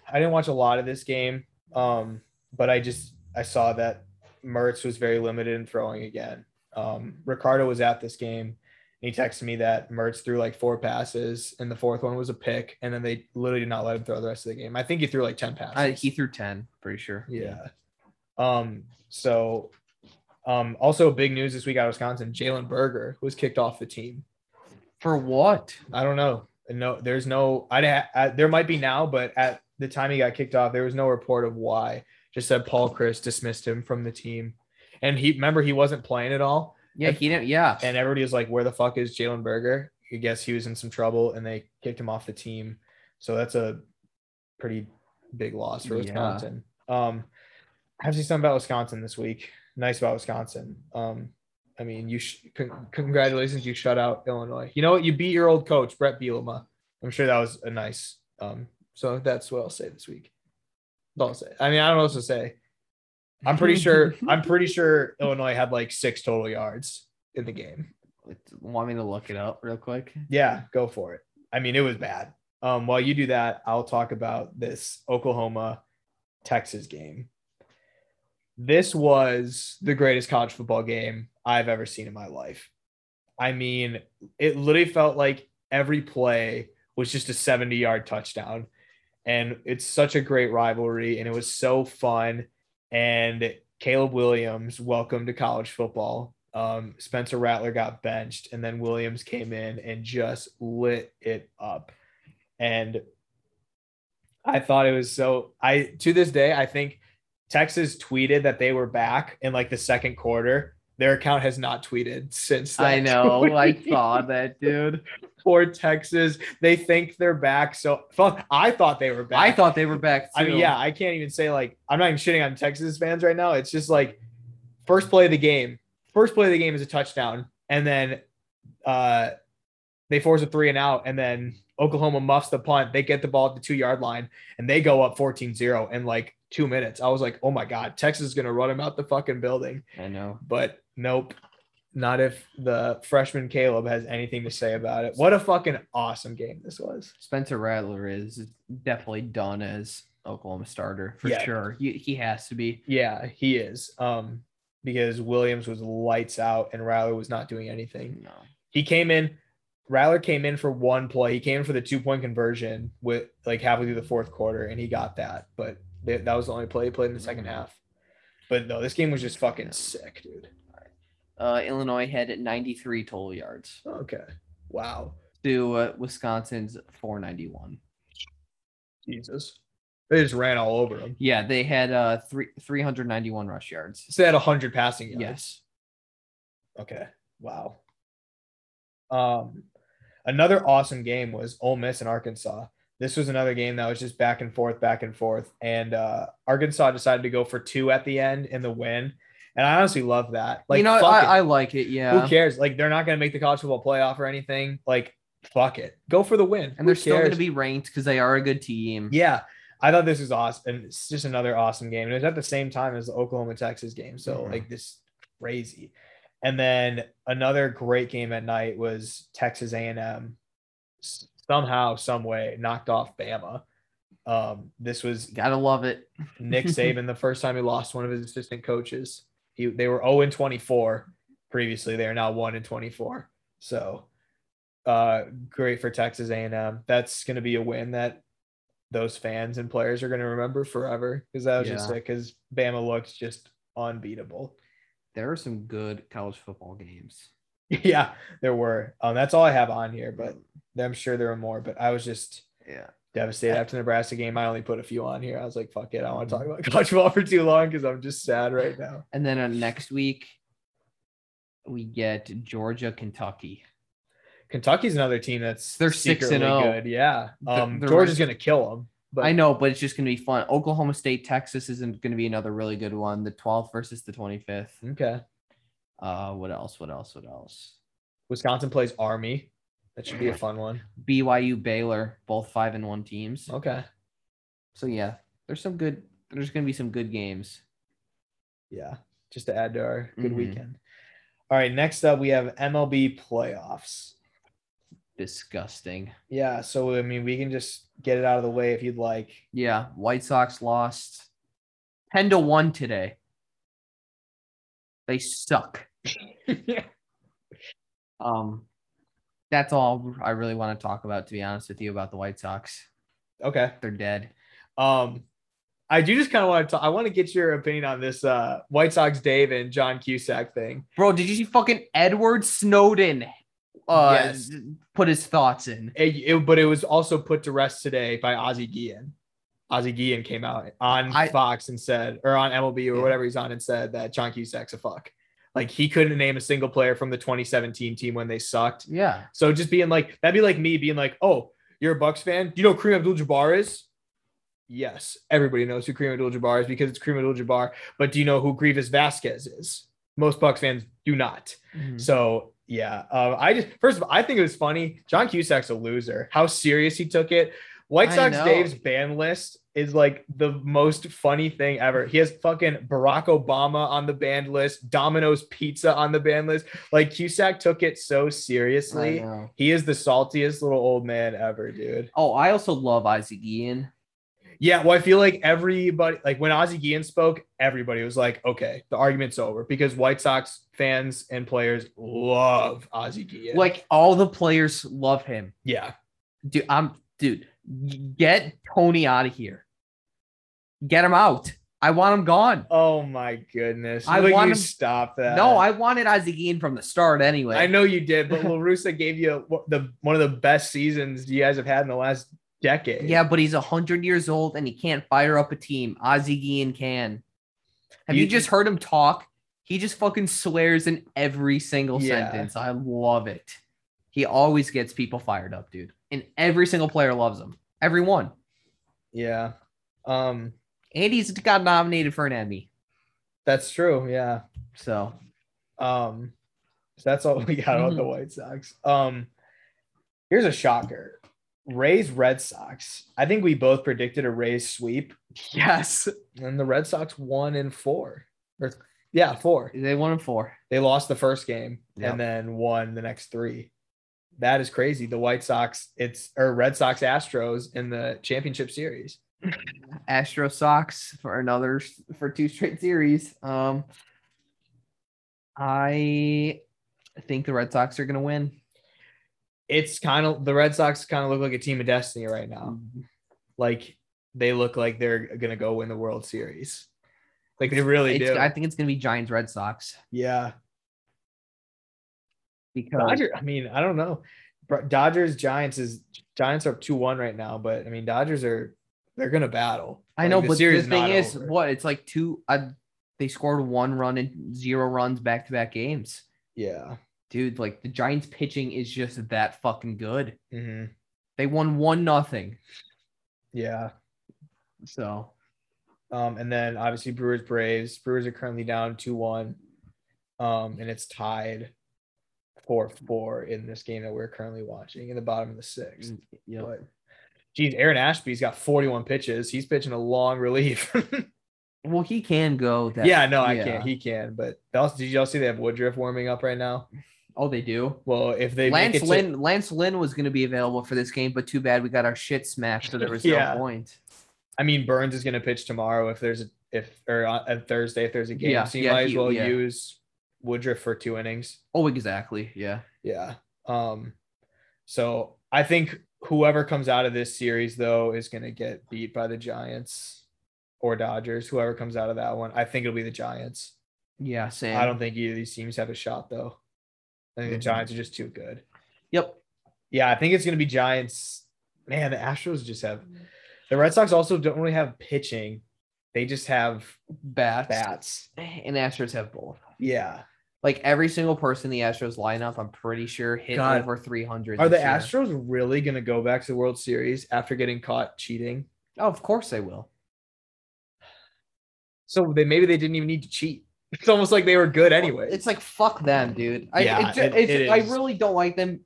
I didn't watch a lot of this game. Um, but I just I saw that Mertz was very limited in throwing again. Um, Ricardo was at this game and he texted me that Mertz threw like four passes and the fourth one was a pick, and then they literally did not let him throw the rest of the game. I think he threw like 10 passes. I, he threw 10, pretty sure. Yeah. Um, so um also big news this week out of Wisconsin, Jalen Berger was kicked off the team. For what? I don't know. No, there's no. I, I there might be now, but at the time he got kicked off, there was no report of why. Just said Paul Chryst dismissed him from the team, and he remember he wasn't playing at all, Yeah, he didn't. Yeah. and everybody was like, "Where the fuck is Jalen Berger?" I guess he was in some trouble, and they kicked him off the team. So that's a pretty big loss for Yeah. Wisconsin. Um, I have to say something about Wisconsin this week. Nice about Wisconsin. Um, I mean, you sh- con- congratulations, you shut out Illinois. You know what? You beat your old coach, Brett Bielema. I'm sure that was a nice. Um, so that's what I'll say this week. Don't say. I mean, I don't know what to say. I'm pretty sure. I'm pretty sure Illinois had like six total yards in the game. Want me to look it up real quick? Yeah, go for it. I mean, it was bad. Um, while you do that, I'll talk about this Oklahoma Texas game. This was the greatest college football game I've ever seen in my life. I mean, it literally felt like every play was just a 70 yard touchdown. And it's such a great rivalry, and it was so fun. And Caleb Williams, welcome to college football. Um, Spencer Rattler got benched, and then Williams came in and just lit it up. And I thought it was so. I to this day, I think Texas tweeted that they were back in like the second quarter. Their account has not tweeted since. I know. I saw that, dude. Poor Texas. They think they're back. So I thought they were back. I thought they were back too. I mean, yeah, I can't even say like I'm not even shitting on Texas fans right now. It's just like first play of the game. First play of the game is a touchdown, and then uh they force a three and out, and then Oklahoma muffs the punt. They get the ball at the two yard line, and they go up 14-0 in like two minutes. I was like, oh my god, Texas is gonna run him out the fucking building. I know. But nope. Not if the freshman Caleb has anything to say about it. What a fucking awesome game this was. Spencer Rattler is definitely done as Oklahoma starter for Yeah. sure. He, he has to be. Yeah, he is. Um, because Williams was lights out and Rattler was not doing anything. No. He came in, Rattler came in for one play. He came in for the two point conversion with like halfway through the fourth quarter, and he got that. But th- that was the only play he played in the second half. But no, this game was just fucking sick, dude. Uh, Illinois had 93 total yards Okay. Wow. to uh, Wisconsin's 491. Jesus. They just ran all over them. Yeah, they had uh three 391 rush yards. So they had 100 passing yards. Yes. Okay. Wow. Um, another awesome game was Ole Miss and Arkansas. This was another game that was just back and forth, back and forth, and uh, Arkansas decided to go for two at the end in the win, and I honestly love that. Like, you know, I. I like it. Yeah. who cares? Like, they're not gonna make the college football playoff or anything. Like, fuck it, go for the win. And Who they're still going to be ranked because they are a good team. Yeah, I thought this was awesome, and it's just another awesome game. And it was at the same time as the Oklahoma Texas game, so Mhm. like this crazy. And then another great game at night was Texas A and M. Somehow, some way, knocked off Bama. Um, this was Gotta love it. Nick Saban the first time he lost one of his assistant coaches. He they were 0 and 24 previously. They are now 1 and 24. So uh great for Texas A&M. That's going to be a win that those fans and players are going to remember forever because that was just Yeah. sick because Bama looks just unbeatable. There are some good college football games. yeah, there were. Um, that's all I have on here, but I'm sure there are more. But I was just Yeah. Devastated after the Nebraska game. I only put a few on here. I was like, fuck it. I don't want to talk about college football for too long because I'm just sad right now. And then uh, next week, we get Georgia, Kentucky. Kentucky's another team that's They're 6 and secretly oh. good. Yeah. Um, Georgia's rest- gonna kill them. But I know, but it's just going to be fun. Oklahoma State, Texas isn't going to be another really good one. The 12th versus the 25th. okay. Uh, what else? What else? What else? Wisconsin plays Army. That should be a fun one. BYU, Baylor, both five and one teams. Okay. So yeah, there's some good. There's to be some good games. Yeah. Just to add to our good Mhm. weekend. All right. Next up, we have MLB playoffs. Disgusting. Yeah. So I mean, we can just get it out of the way if you'd like. Yeah, White Sox lost ten to one today. They suck. Um, that's all I really want to talk about. To be honest with you, about the White Sox, okay. they're dead. Um, I do just kind of want to. talk I want to get your opinion on this uh White Sox Dave and John Cusack thing. Bro, did you see fucking Edward Snowden? Uh, Yes. put his thoughts in. It, it- but it was also put to rest today by Ozzie Guillen. Ozzie Guillen came out on I- Fox and said, or on MLB or Yeah. whatever he's on, and said that John Cusack's a fuck. Like he couldn't name a single player from the 2017 team when they sucked. Yeah, So just being like, that'd be like me being like, oh, you're a Bucks fan. Do you know who Kareem Abdul-Jabbar is? Yes, everybody knows who Kareem Abdul-Jabbar is because it's Kareem Abdul-Jabbar. But do you know who Greivis Vasquez is? Most Bucks fans do not. Mhm. So yeah, uh, I just first of all, I think it was funny. John Cusack's a loser. How serious he took it. White Sox. Dave's ban list is like the most funny thing ever. He has fucking Barack Obama on the banned list, Domino's Pizza on the banned list. Like Cusack took it so seriously. He is the saltiest little old man ever, dude. Oh, I also love Isaac Ian. Yeah, well, I feel like everybody, like when Ozzie Guillen spoke, everybody was like, okay, the argument's over because White Sox fans and players love Ozzie Guillen. Like all the players love him. yeah, Dude, I'm dude. Get Tony out of here. Get him out. I want him gone. Oh my goodness! I Will want you him- stop that. no, I wanted Ian from the start anyway. I know you did, but La Russa gave you the one of the best seasons you guys have had in the last decade. Yeah, but he's hundred years old and he can't fire up a team. Guillen can. Have you, You- just heard him talk? He just fucking swears in every single Yeah. sentence. I love it. He always gets people fired up, dude. And every single player loves him. Everyone. yeah. Um, And he's got nominated for an Emmy. that's true. Yeah. So Um, so that's all we got on the White Sox. Um, here's a shocker: Rays Red Sox. I think we both predicted a Rays sweep, yes. and the Red Sox won in four. Or yeah, four. They won in four. They lost the first game Yep. and then won the next three. That is crazy. The White Sox, it's or Red Sox Astros in the championship series. Astro Sox for another for two straight series. Um I think the Red Sox are gonna win. It's kind of the Red Sox kind of look like a team of destiny right now. Like they look like they're gonna go win the World Series. Like they really It's- do. I think it's gonna be Giants Red Sox yeah. because Dodger, I mean, I don't know. Dodgers Giants is Giants are up 2-1 right now, but I mean Dodgers are they're gonna battle. I Like, know, but the thing is, over. what it's like two. Uh, they scored one run and zero runs back to back games, yeah. dude. Like the Giants pitching is just that fucking good. hmm They won one nothing. Yeah. So Um, and then obviously Brewers Braves. Brewers are currently down 2-1. Um, and it's tied 4-4 in this game that we're currently watching in the bottom of the sixth. you know, But geez, Aaron Ashby's got 41 pitches. He's pitching a long relief. well, he can go. That, yeah, no, I yeah. can't. He can. But also, did y'all see they have Woodruff warming up right now? Oh, they do. Well, if they Lance to- Lynn, Lance Lynn was going to be available for this game, but too bad we got our shit smashed, so there was Yeah. no point. I mean, Burns is going to pitch tomorrow. If there's a if or on, on Thursday if there's a game, Yeah, so you yeah, might as well yeah. use Woodruff for two innings. Oh, exactly. Yeah. Yeah. Um. So I think whoever comes out of this series though is going to get beat by the Giants or Dodgers. Whoever comes out of that one, I think it'll be the Giants. Yeah. Sam. I don't think either of these teams have a shot though. I think Mhm. the Giants are just too good. Yep. Yeah, I think it's going to be Giants man, the Astros just have the Red Sox also don't really have pitching. They just have Bats. bats. And Astros have both. Yeah. Like every single person in the Astros lineup, I'm pretty sure hit God. over 300. Are the year. Astros really going to go back to the World Series after getting caught cheating? Oh, of course they will. So they maybe they didn't even need to cheat. It's almost like they were good anyway. It's like fuck them, dude. I, Yeah, it, it- it I really don't like them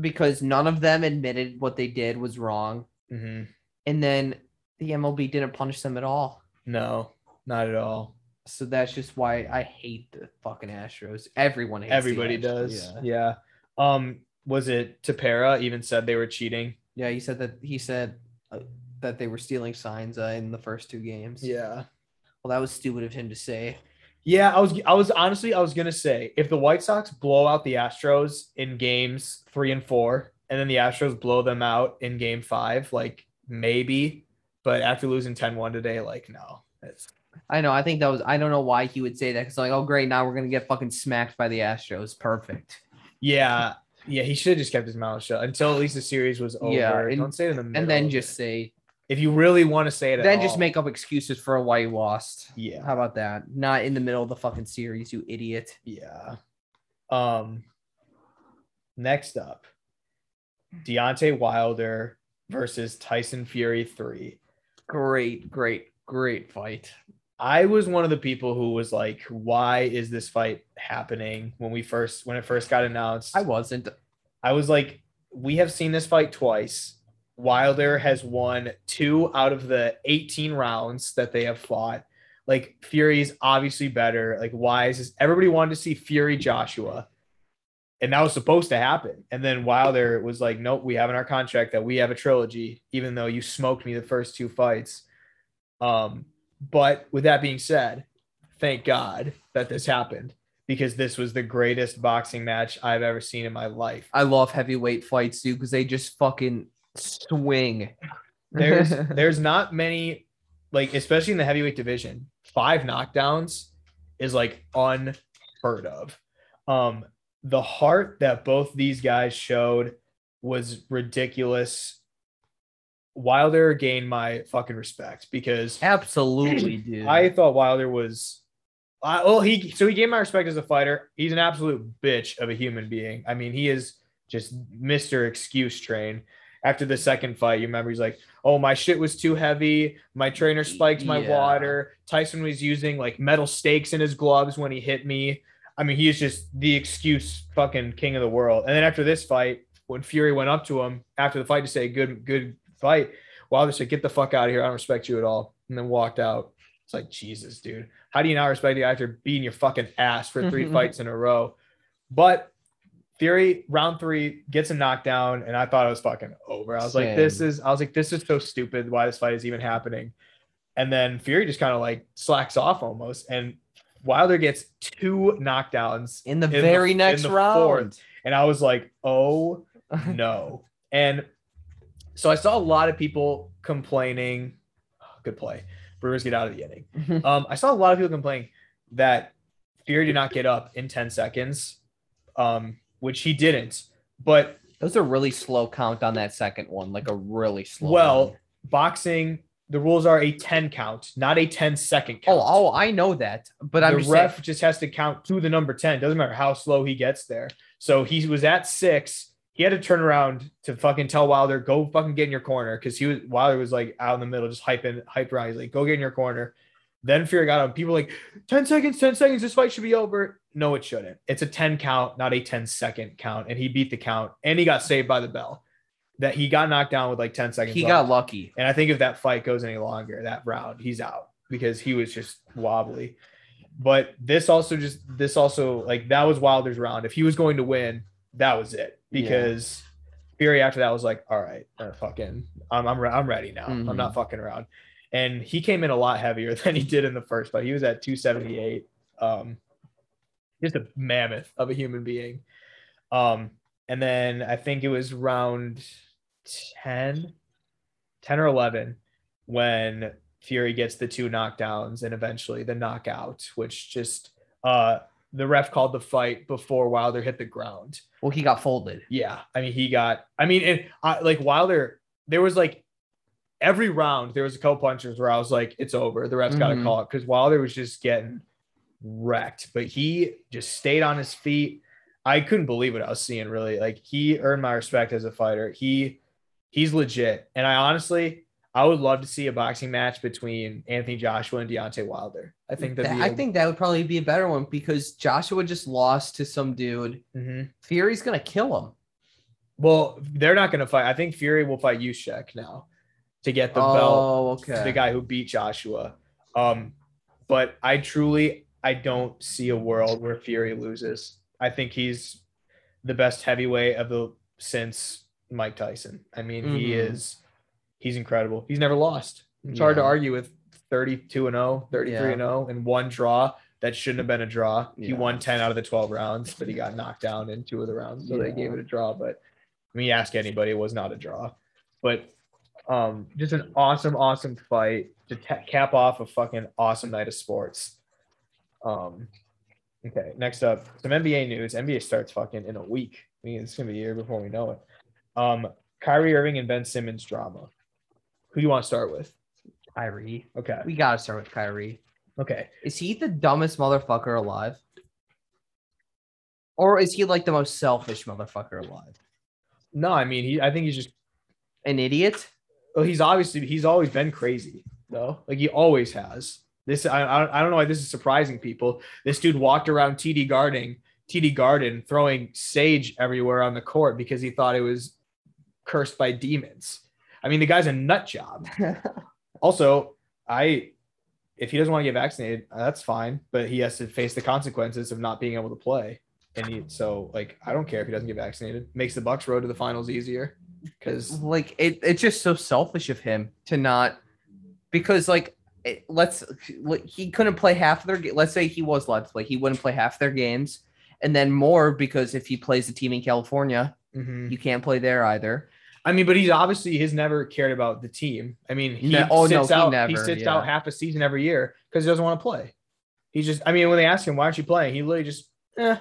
because none of them admitted what they did was wrong, Mhm. and then the MLB didn't punish them at all. No, not at all. So that's just why I hate the fucking Astros. Everyone hates the Everybody Astros. does. Yeah. Yeah. Um, was it Tapera even said they were cheating? yeah, he said that he said uh, that they were stealing signs uh, in the first two games. Yeah. Well, that was stupid of him to say. Yeah, I was I was honestly I was gonna say if the White Sox blow out the Astros in games three and four, and then the Astros blow them out in game five, like maybe, but after losing 10-1 today, like no. It's I know. I think that was. I don't know why he would say that because like, oh great, now we're gonna get fucking smacked by the Astros. Perfect. yeah, yeah, he should have just kept his mouth shut until at least the series was over. Yeah, and- Don't say it in the middle. And then just say, if you really want to say it, then just all, make up excuses for why you lost. yeah. How about that? Not in the middle of the fucking series, you idiot. Yeah. Um next up, Deontay Wilder versus Tyson Fury 3. Great, great, great fight. I was one of the people who was like, why is this fight happening when we first when it first got announced? I wasn't. I was like, we have seen this fight twice. Wilder has won two out of the 18 rounds that they have fought. Like Fury's obviously better. Like, why is this? Everybody wanted to see Fury Joshua. And that was supposed to happen. And then Wilder was like, nope, we have in our contract that we have a trilogy, even though you smoked me the first two fights. Um, but with that being said, thank God that this happened because this was the greatest boxing match I've ever seen in my life. I love heavyweight fights, too because they just fucking swing. There's there's not many like especially in the heavyweight division, five knockdowns is like unheard of. Um the heart that both these guys showed was ridiculous. Wilder gained my fucking respect because absolutely, dude. I thought Wilder was I well he so he gained my respect as a fighter. He's an absolute bitch of a human being. I mean, he is just Mr. Excuse Train. After the second fight, you remember he's like, "Oh, my shit was too heavy. My trainer spiked my Yeah. water. Tyson was using like metal stakes in his gloves when he hit me." I mean, he is just the excuse fucking king of the world. And then after this fight, when Fury went up to him after the fight to say, "Good, good fight," Wilder said, "Get the fuck out of here. I don't respect you at all," and then walked out. It's like Jesus, dude. How do you not respect you after beating your fucking ass for three fights in a row? But Fury round three gets a knockdown, and I thought it was fucking over. I was like, this is I was like, this is so stupid. Why this fight is even happening? And then Fury just kind of like slacks off almost, and Wilder gets two knockdowns in the in the- very in next the round. fourth. and I was like, oh no. And so I saw a lot of people complaining. Good play. Brewers get out of the inning. Um, I saw a lot of people complaining that Fury did not get up in 10 seconds, um, which he didn't. But That was a really slow count on that second one, like a really slow. well, one. boxing, the rules are a 10 count, not a 10 second count. oh, oh, I know that, but I'm the just ref saying, just has to count to the number 10. Doesn't matter how slow he gets there. So he was at six. He had to turn around to fucking tell Wilder, go fucking get in your corner. Cause he was Wilder was like out in the middle, just hyping, hype around. He's like, go get in your corner. Then Fury got him. People like 10 seconds, 10 seconds. This fight should be over. No, it shouldn't. It's a 10 count, not a 10 second count. And he beat the count and he got saved by the bell. That he got knocked down with like 10 seconds. he left. got lucky. And I think if that fight goes any longer, that round, he's out because he was just wobbly. But this also just this also like that was Wilder's round. If he was going to win, that was it Yeah. because Fury after that was like, all right, uh, fucking, I'm I'm, re- I'm ready now. I'm Mhm. not fucking around. And he came in a lot heavier than he did in the first fight. He was at 278. Um, just a mammoth of a human being. Um, and then I think it was round 10, 10 or 11 when Fury gets the two knockdowns and eventually the knockout, which just uh the ref called the fight before Wilder hit the ground. Well, he got folded. Yeah, I mean he got. I mean, and I, like Wilder, there was like every round there was a couple punches where I was like, it's over. The ref's got to mm-hmm. call it because Wilder was just getting wrecked, but he just stayed on his feet. I couldn't believe what I was seeing. Really, like he earned my respect as a fighter. He he's legit, and I honestly. I would love to see a boxing match between Anthony Joshua and Deontay Wilder. I think that I think that would probably be a better one because Joshua just lost to some dude. Mhm. Fury's gonna kill him. Well, they're not going to fight. I think Fury will fight Usyk now to get the belt. oh, okay. The guy who beat Joshua. Um, but I truly I don't see a world where Fury loses. I think he's the best heavyweight of the since Mike Tyson. I mean, he Mhm. is he's incredible. He's never lost. It's hard to argue with 32 and 0, 33 and 0 and one draw that shouldn't have been a draw. He Yeah. won 10 out of the 12 rounds, but he got knocked down in two of the rounds, so they gave it a draw, but I mean, you ask anybody, it was not a draw. But um, just an awesome, awesome fight to ta- cap off a fucking awesome night of sports. Um, okay, next up, some NBA news. NBA starts fucking in a week. I mean, it's gonna be a year before we know it. Um, Kyrie Irving and Ben Simmons drama. Who do you want to start with? Kyrie. Okay, We gotta start with Kyrie. okay. Is he the dumbest motherfucker alive? Or is he like the most selfish motherfucker alive? No, I mean, he. I think he's just. An idiot? Well, he's obviously he's always been crazy though. Like he always has. This I I don't- I don't know why this is surprising people. This dude walked around TD Garden, TD Garden, throwing sage everywhere on the court because he thought it was cursed by demons. I mean, the guy's a nut job. Also, I if he doesn't want to get vaccinated, that's fine, but he has to face the consequences of not being able to play. And he, so, like, I don't care if he doesn't get vaccinated. Makes the Bucks road to the finals easier because like it, it's just so selfish of him to not because like it, let's he couldn't play half their let's say he was allowed to play he wouldn't play half their games and then more because if he plays the team in california Mhm. you can't play there either I mean, but he's obviously he's never cared about the team. I mean, he No- oh, sits he out he never, sits yeah. out half a season every year because he doesn't want to play. He just I mean, when they ask him why aren't you playing, he literally just eh,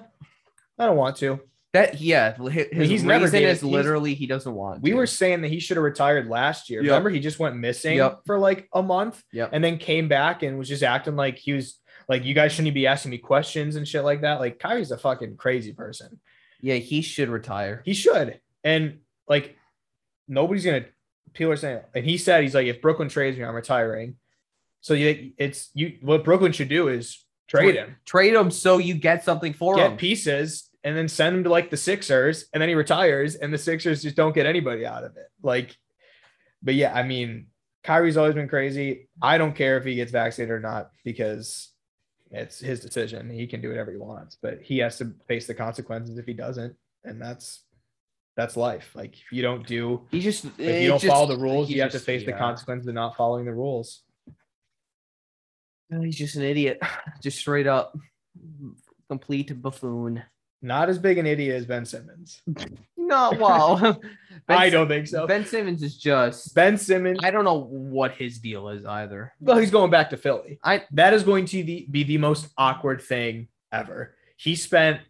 I don't want to. that yeah his, his he's never is literally he doesn't want We to. were saying that he should have retired last year. Yep. Remember, he just went missing Yep. for like a month Yep. and then came back and was just acting like he was like, you guys shouldn't be asking me questions and shit like that. Like Kyrie's a fucking crazy person. yeah he should retire He should. And like nobody's gonna people are saying and he said he's like, if Brooklyn trades me, I'm retiring. So you it's you what Brooklyn should do is trade him, trade him so you get something for him, get him pieces, and then send him to like the Sixers, and then he retires, and the Sixers just don't get anybody out of it. Like, but yeah, I mean, Kyrie's always been crazy. I don't care if he gets vaccinated or not because it's his decision. He can do whatever he wants, but he has to face the consequences if he doesn't, and that's that's life. Like if you don't do he just if you eh, don't just- follow the rules, you have to just- face the yeah. consequences of not following the rules. He's just an idiot, just straight up complete buffoon. Not as big an idiot as Ben Simmons. No, wow. Ben I don't think so. Ben, Ben Simmons is just. Ben Simmons. I don't know what his deal is either. Well, he's going back to Philly. I- that is going to the, be the most awkward thing ever. He spent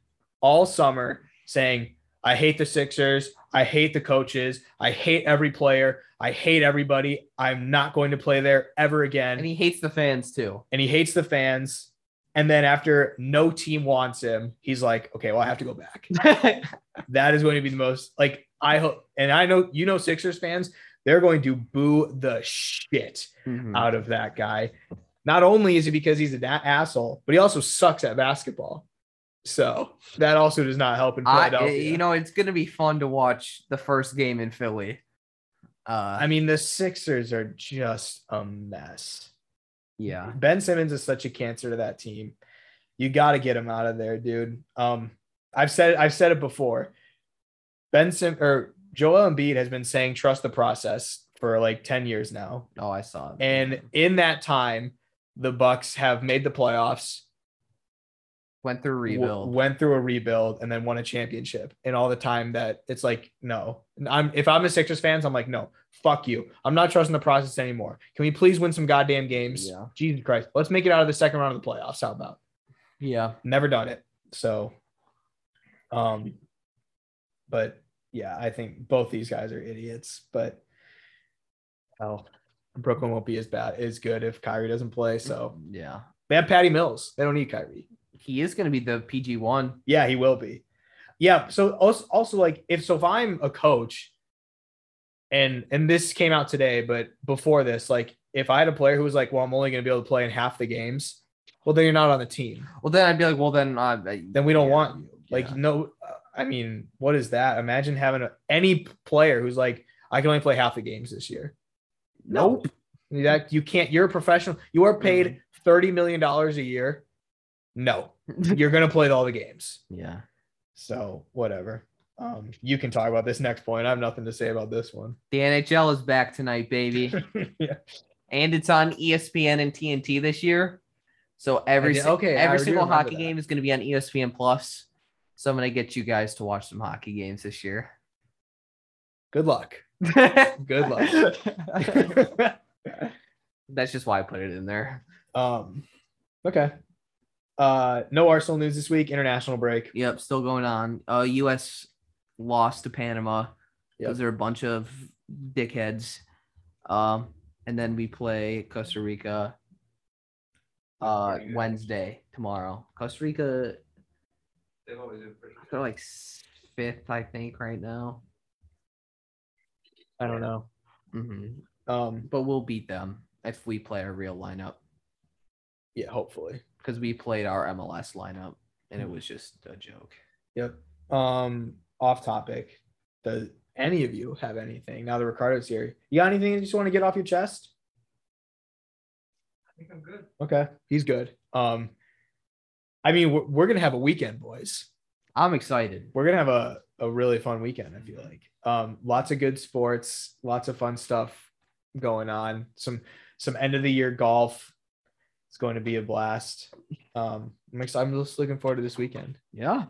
all summer saying, "I hate the Sixers. I hate the coaches. I hate every player. I hate everybody. I'm not going to play there ever again." And he hates the fans too. and he hates the fans. And then after no team wants him, he's like, "Okay, well, I have to go back." that is going to be the most like I hope, and I know you know Sixers fans, they're going to boo the shit Mhm. out of that guy. Not only is it because he's an asshole, but he also sucks at basketball. So that also does not help in I, Philadelphia. you know, it's gonna be fun to watch the first game in Philly. Uh, I mean, the Sixers are just a mess. yeah. Ben Simmons is such a cancer to that team. You got to get him out of there, dude. Um, I've said it, I've said it before. Ben Sim or Joel Embiid has been saying trust the process for like 10 years now. Oh, I saw it. And in that time, the Bucks have made the playoffs, went through rebuild. went through a rebuild, and then won a championship. And all the time that it's like, no, I'm if I'm a Sixers fans, I'm like, no, fuck you. I'm not trusting the process anymore. Can we please win some goddamn games? Yeah. Jesus Christ. Let's make it out of the second round of the playoffs. How about? yeah. Never done it. So, um, but yeah, I think both these guys are idiots. But Hell, Brooklyn won't be as bad as good if Kyrie doesn't play. So Yeah. they have Patty Mills. They don't need Kyrie. He is going to be the PG one. Yeah, he will be. Yeah. So also, also like if so if I'm a coach and and this came out today, but before this, like if I had a player who was like, well, I'm only gonna be able to play in half the games, well, then you're not on the team. Well, then I'd be like, well, then, uh, Then we don't yeah, want you. Like, yeah. no, uh, I mean, what is that? Imagine having a, any player who's like, I can only play half the games this year. Nope. That you can't, you're a professional, you are paid Mm-hmm. $30 million a year. No, you're gonna play all the games. Yeah. So whatever. Um, you can talk about this next point. I have nothing to say about this one. The NHL is back tonight, baby. yeah. and it's on ESPN and TNT this year. So every did- okay, every single hockey that. game is going to be on ESPN Plus. So I'm going to get you guys to watch some hockey games this year. Good luck. Good luck. That's just why I put it in there. um, okay. Uh, no Arsenal news this week. International break. Yep, still going on. Uh, U.S. lost to Panama Yep. because they're a bunch of dickheads. Um, and then we play Costa Rica uh Wednesday tomorrow. Costa Rica They've always been pretty they're like fifth, I think, right now. I don't know. hmm Um, But we'll beat them if we play our real lineup yeah, hopefully. Because we played our MLS lineup and it was just a joke. Yep. Um, off topic. Does any of you have anything now that Ricardo's here? You got anything you just want to get off your chest? I think I'm good. Okay, he's good. Um, I mean, we're, we're gonna have a weekend, boys. I'm excited. We're gonna have a, a really fun weekend. I feel like um, lots of good sports, lots of fun stuff going on. Some some end of the year golf. It's going to be a blast. Um, I'm excited. I'm just looking forward to this weekend. Yeah.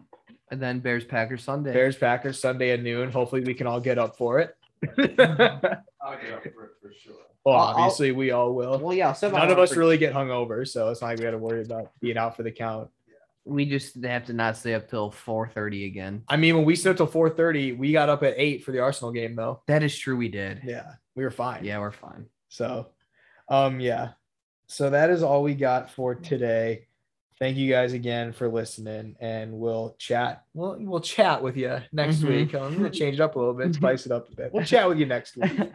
And then Bears Packers Sunday. Bears Packers Sunday at noon. Hopefully, we can all get up for it. I'll get up for it for sure. well, I'll- I'll- obviously, we all will. Well, yeah. So None of us really get hungover, so it's not like we got to worry about being out for the count. We just have to not stay up till 4:30 again. I mean, when we stood till 4:30, we got up at eight for the Arsenal game, though. That is true. We did. Yeah, we were fine. Yeah, we're fine. So, um, yeah. So that is all we got for today. Thank you guys again for listening, and we'll chat. We'll we'll chat with you next Mhm. week. I'm gonna change it up a little bit, spice it up a bit. We'll chat with you next week.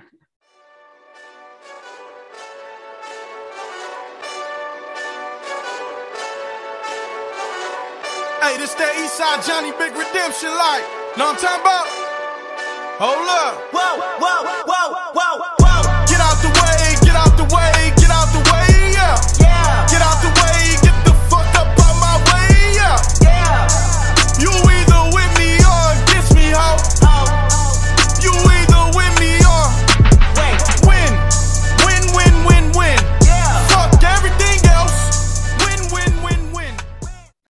Hey, this that Eastside Johnny Big Redemption like. Know what I'm talking about? Hold up. Whoa, Whoa, whoa, whoa, whoa, whoa.